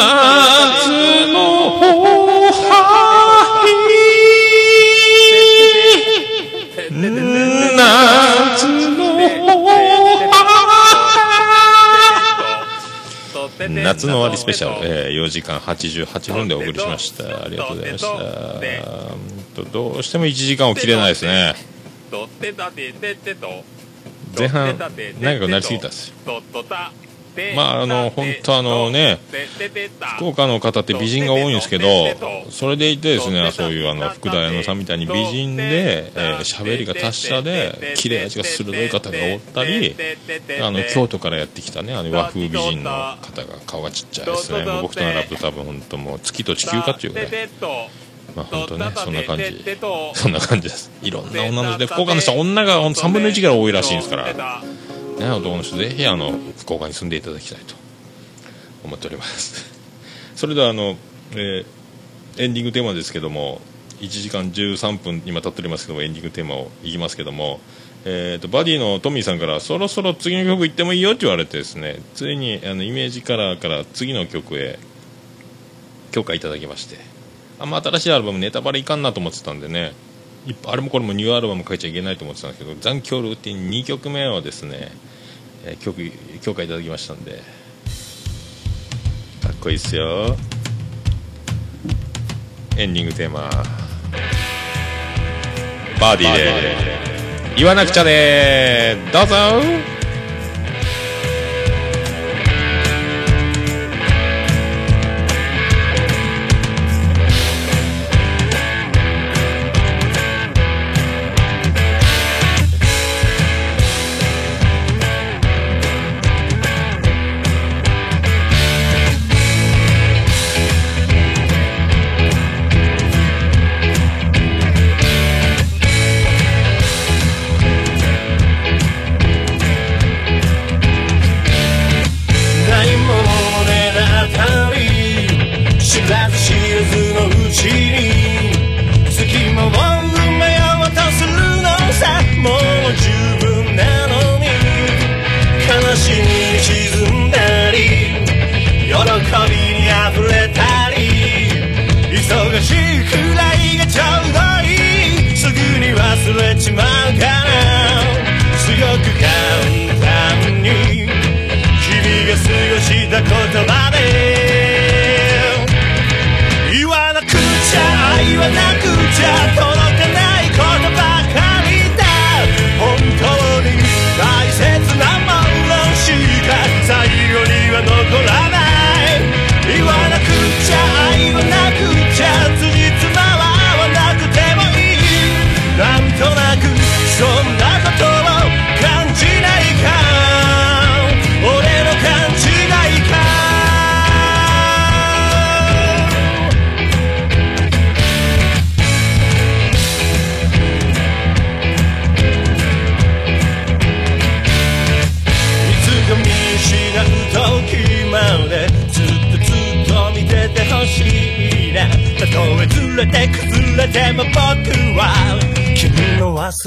夏のおは夏のお夏の終わりスペシャル、えー4時間88分でお送りしました。ありがとうございました。どうしても1時間を切れないですね。前半長くなりすぎたんですよまああの本当あのね福岡の方って美人が多いんですけどそれでいてですねそういうあの福田彩乃さんみたいに美人でえー喋りが達者で切れ味が鋭い方がおったりあの京都からやってきたねあの和風美人の方が顔がちっちゃいですね。もう僕と並ぶと多分本当もう月と地球かっていうぐらい。まあ本当ねそんな感じ。そんな感じです。いろんな女の人で福岡の人は女が3分の1ぐらい多いらしいんですからね、男の人ぜひあの福岡に住んでいただきたいと思っております。*laughs* それではあの、えーエンディングテーマですけども1時間13分今経っておりますけどもエンディングテーマをいきますけども、えー、とバディのトミーさんからそろそろ次の曲行ってもいいよって言われてですねついにあのイメージカラーから次の曲へ許可いただきましてあんま新しいアルバムネタバレいかんなと思ってたんでねあれもこれもニューアルバム書いちゃいけないと思ってたんですけど「残響ルーティン」2曲目をですね、えー曲許可いただきましたんで。かっこいいっすよ。エンディングテーマ。バーディーで。言わなくちゃでどうぞ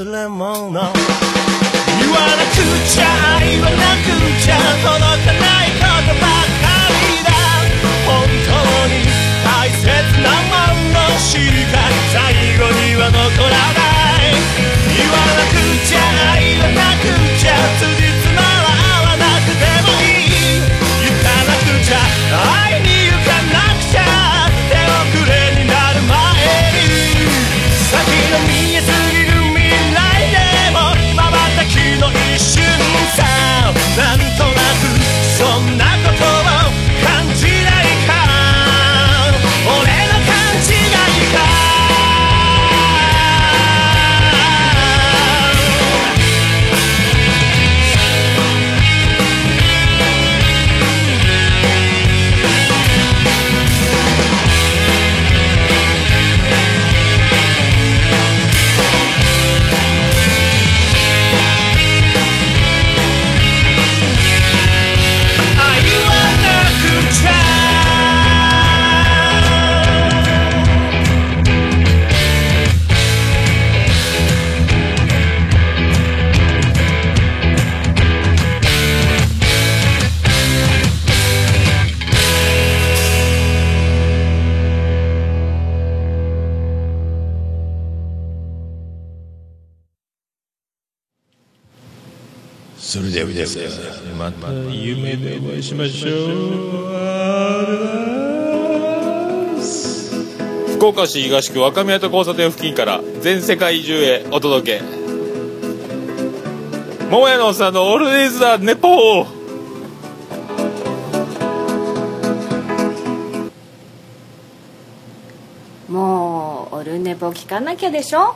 来嘛！です。また夢でお会いしましょう。福岡市東区若宮と交差点付近から全世界中へお届け。桃屋のおさんのオールディーズだネポもうオルネポ聞かなきゃでしょ？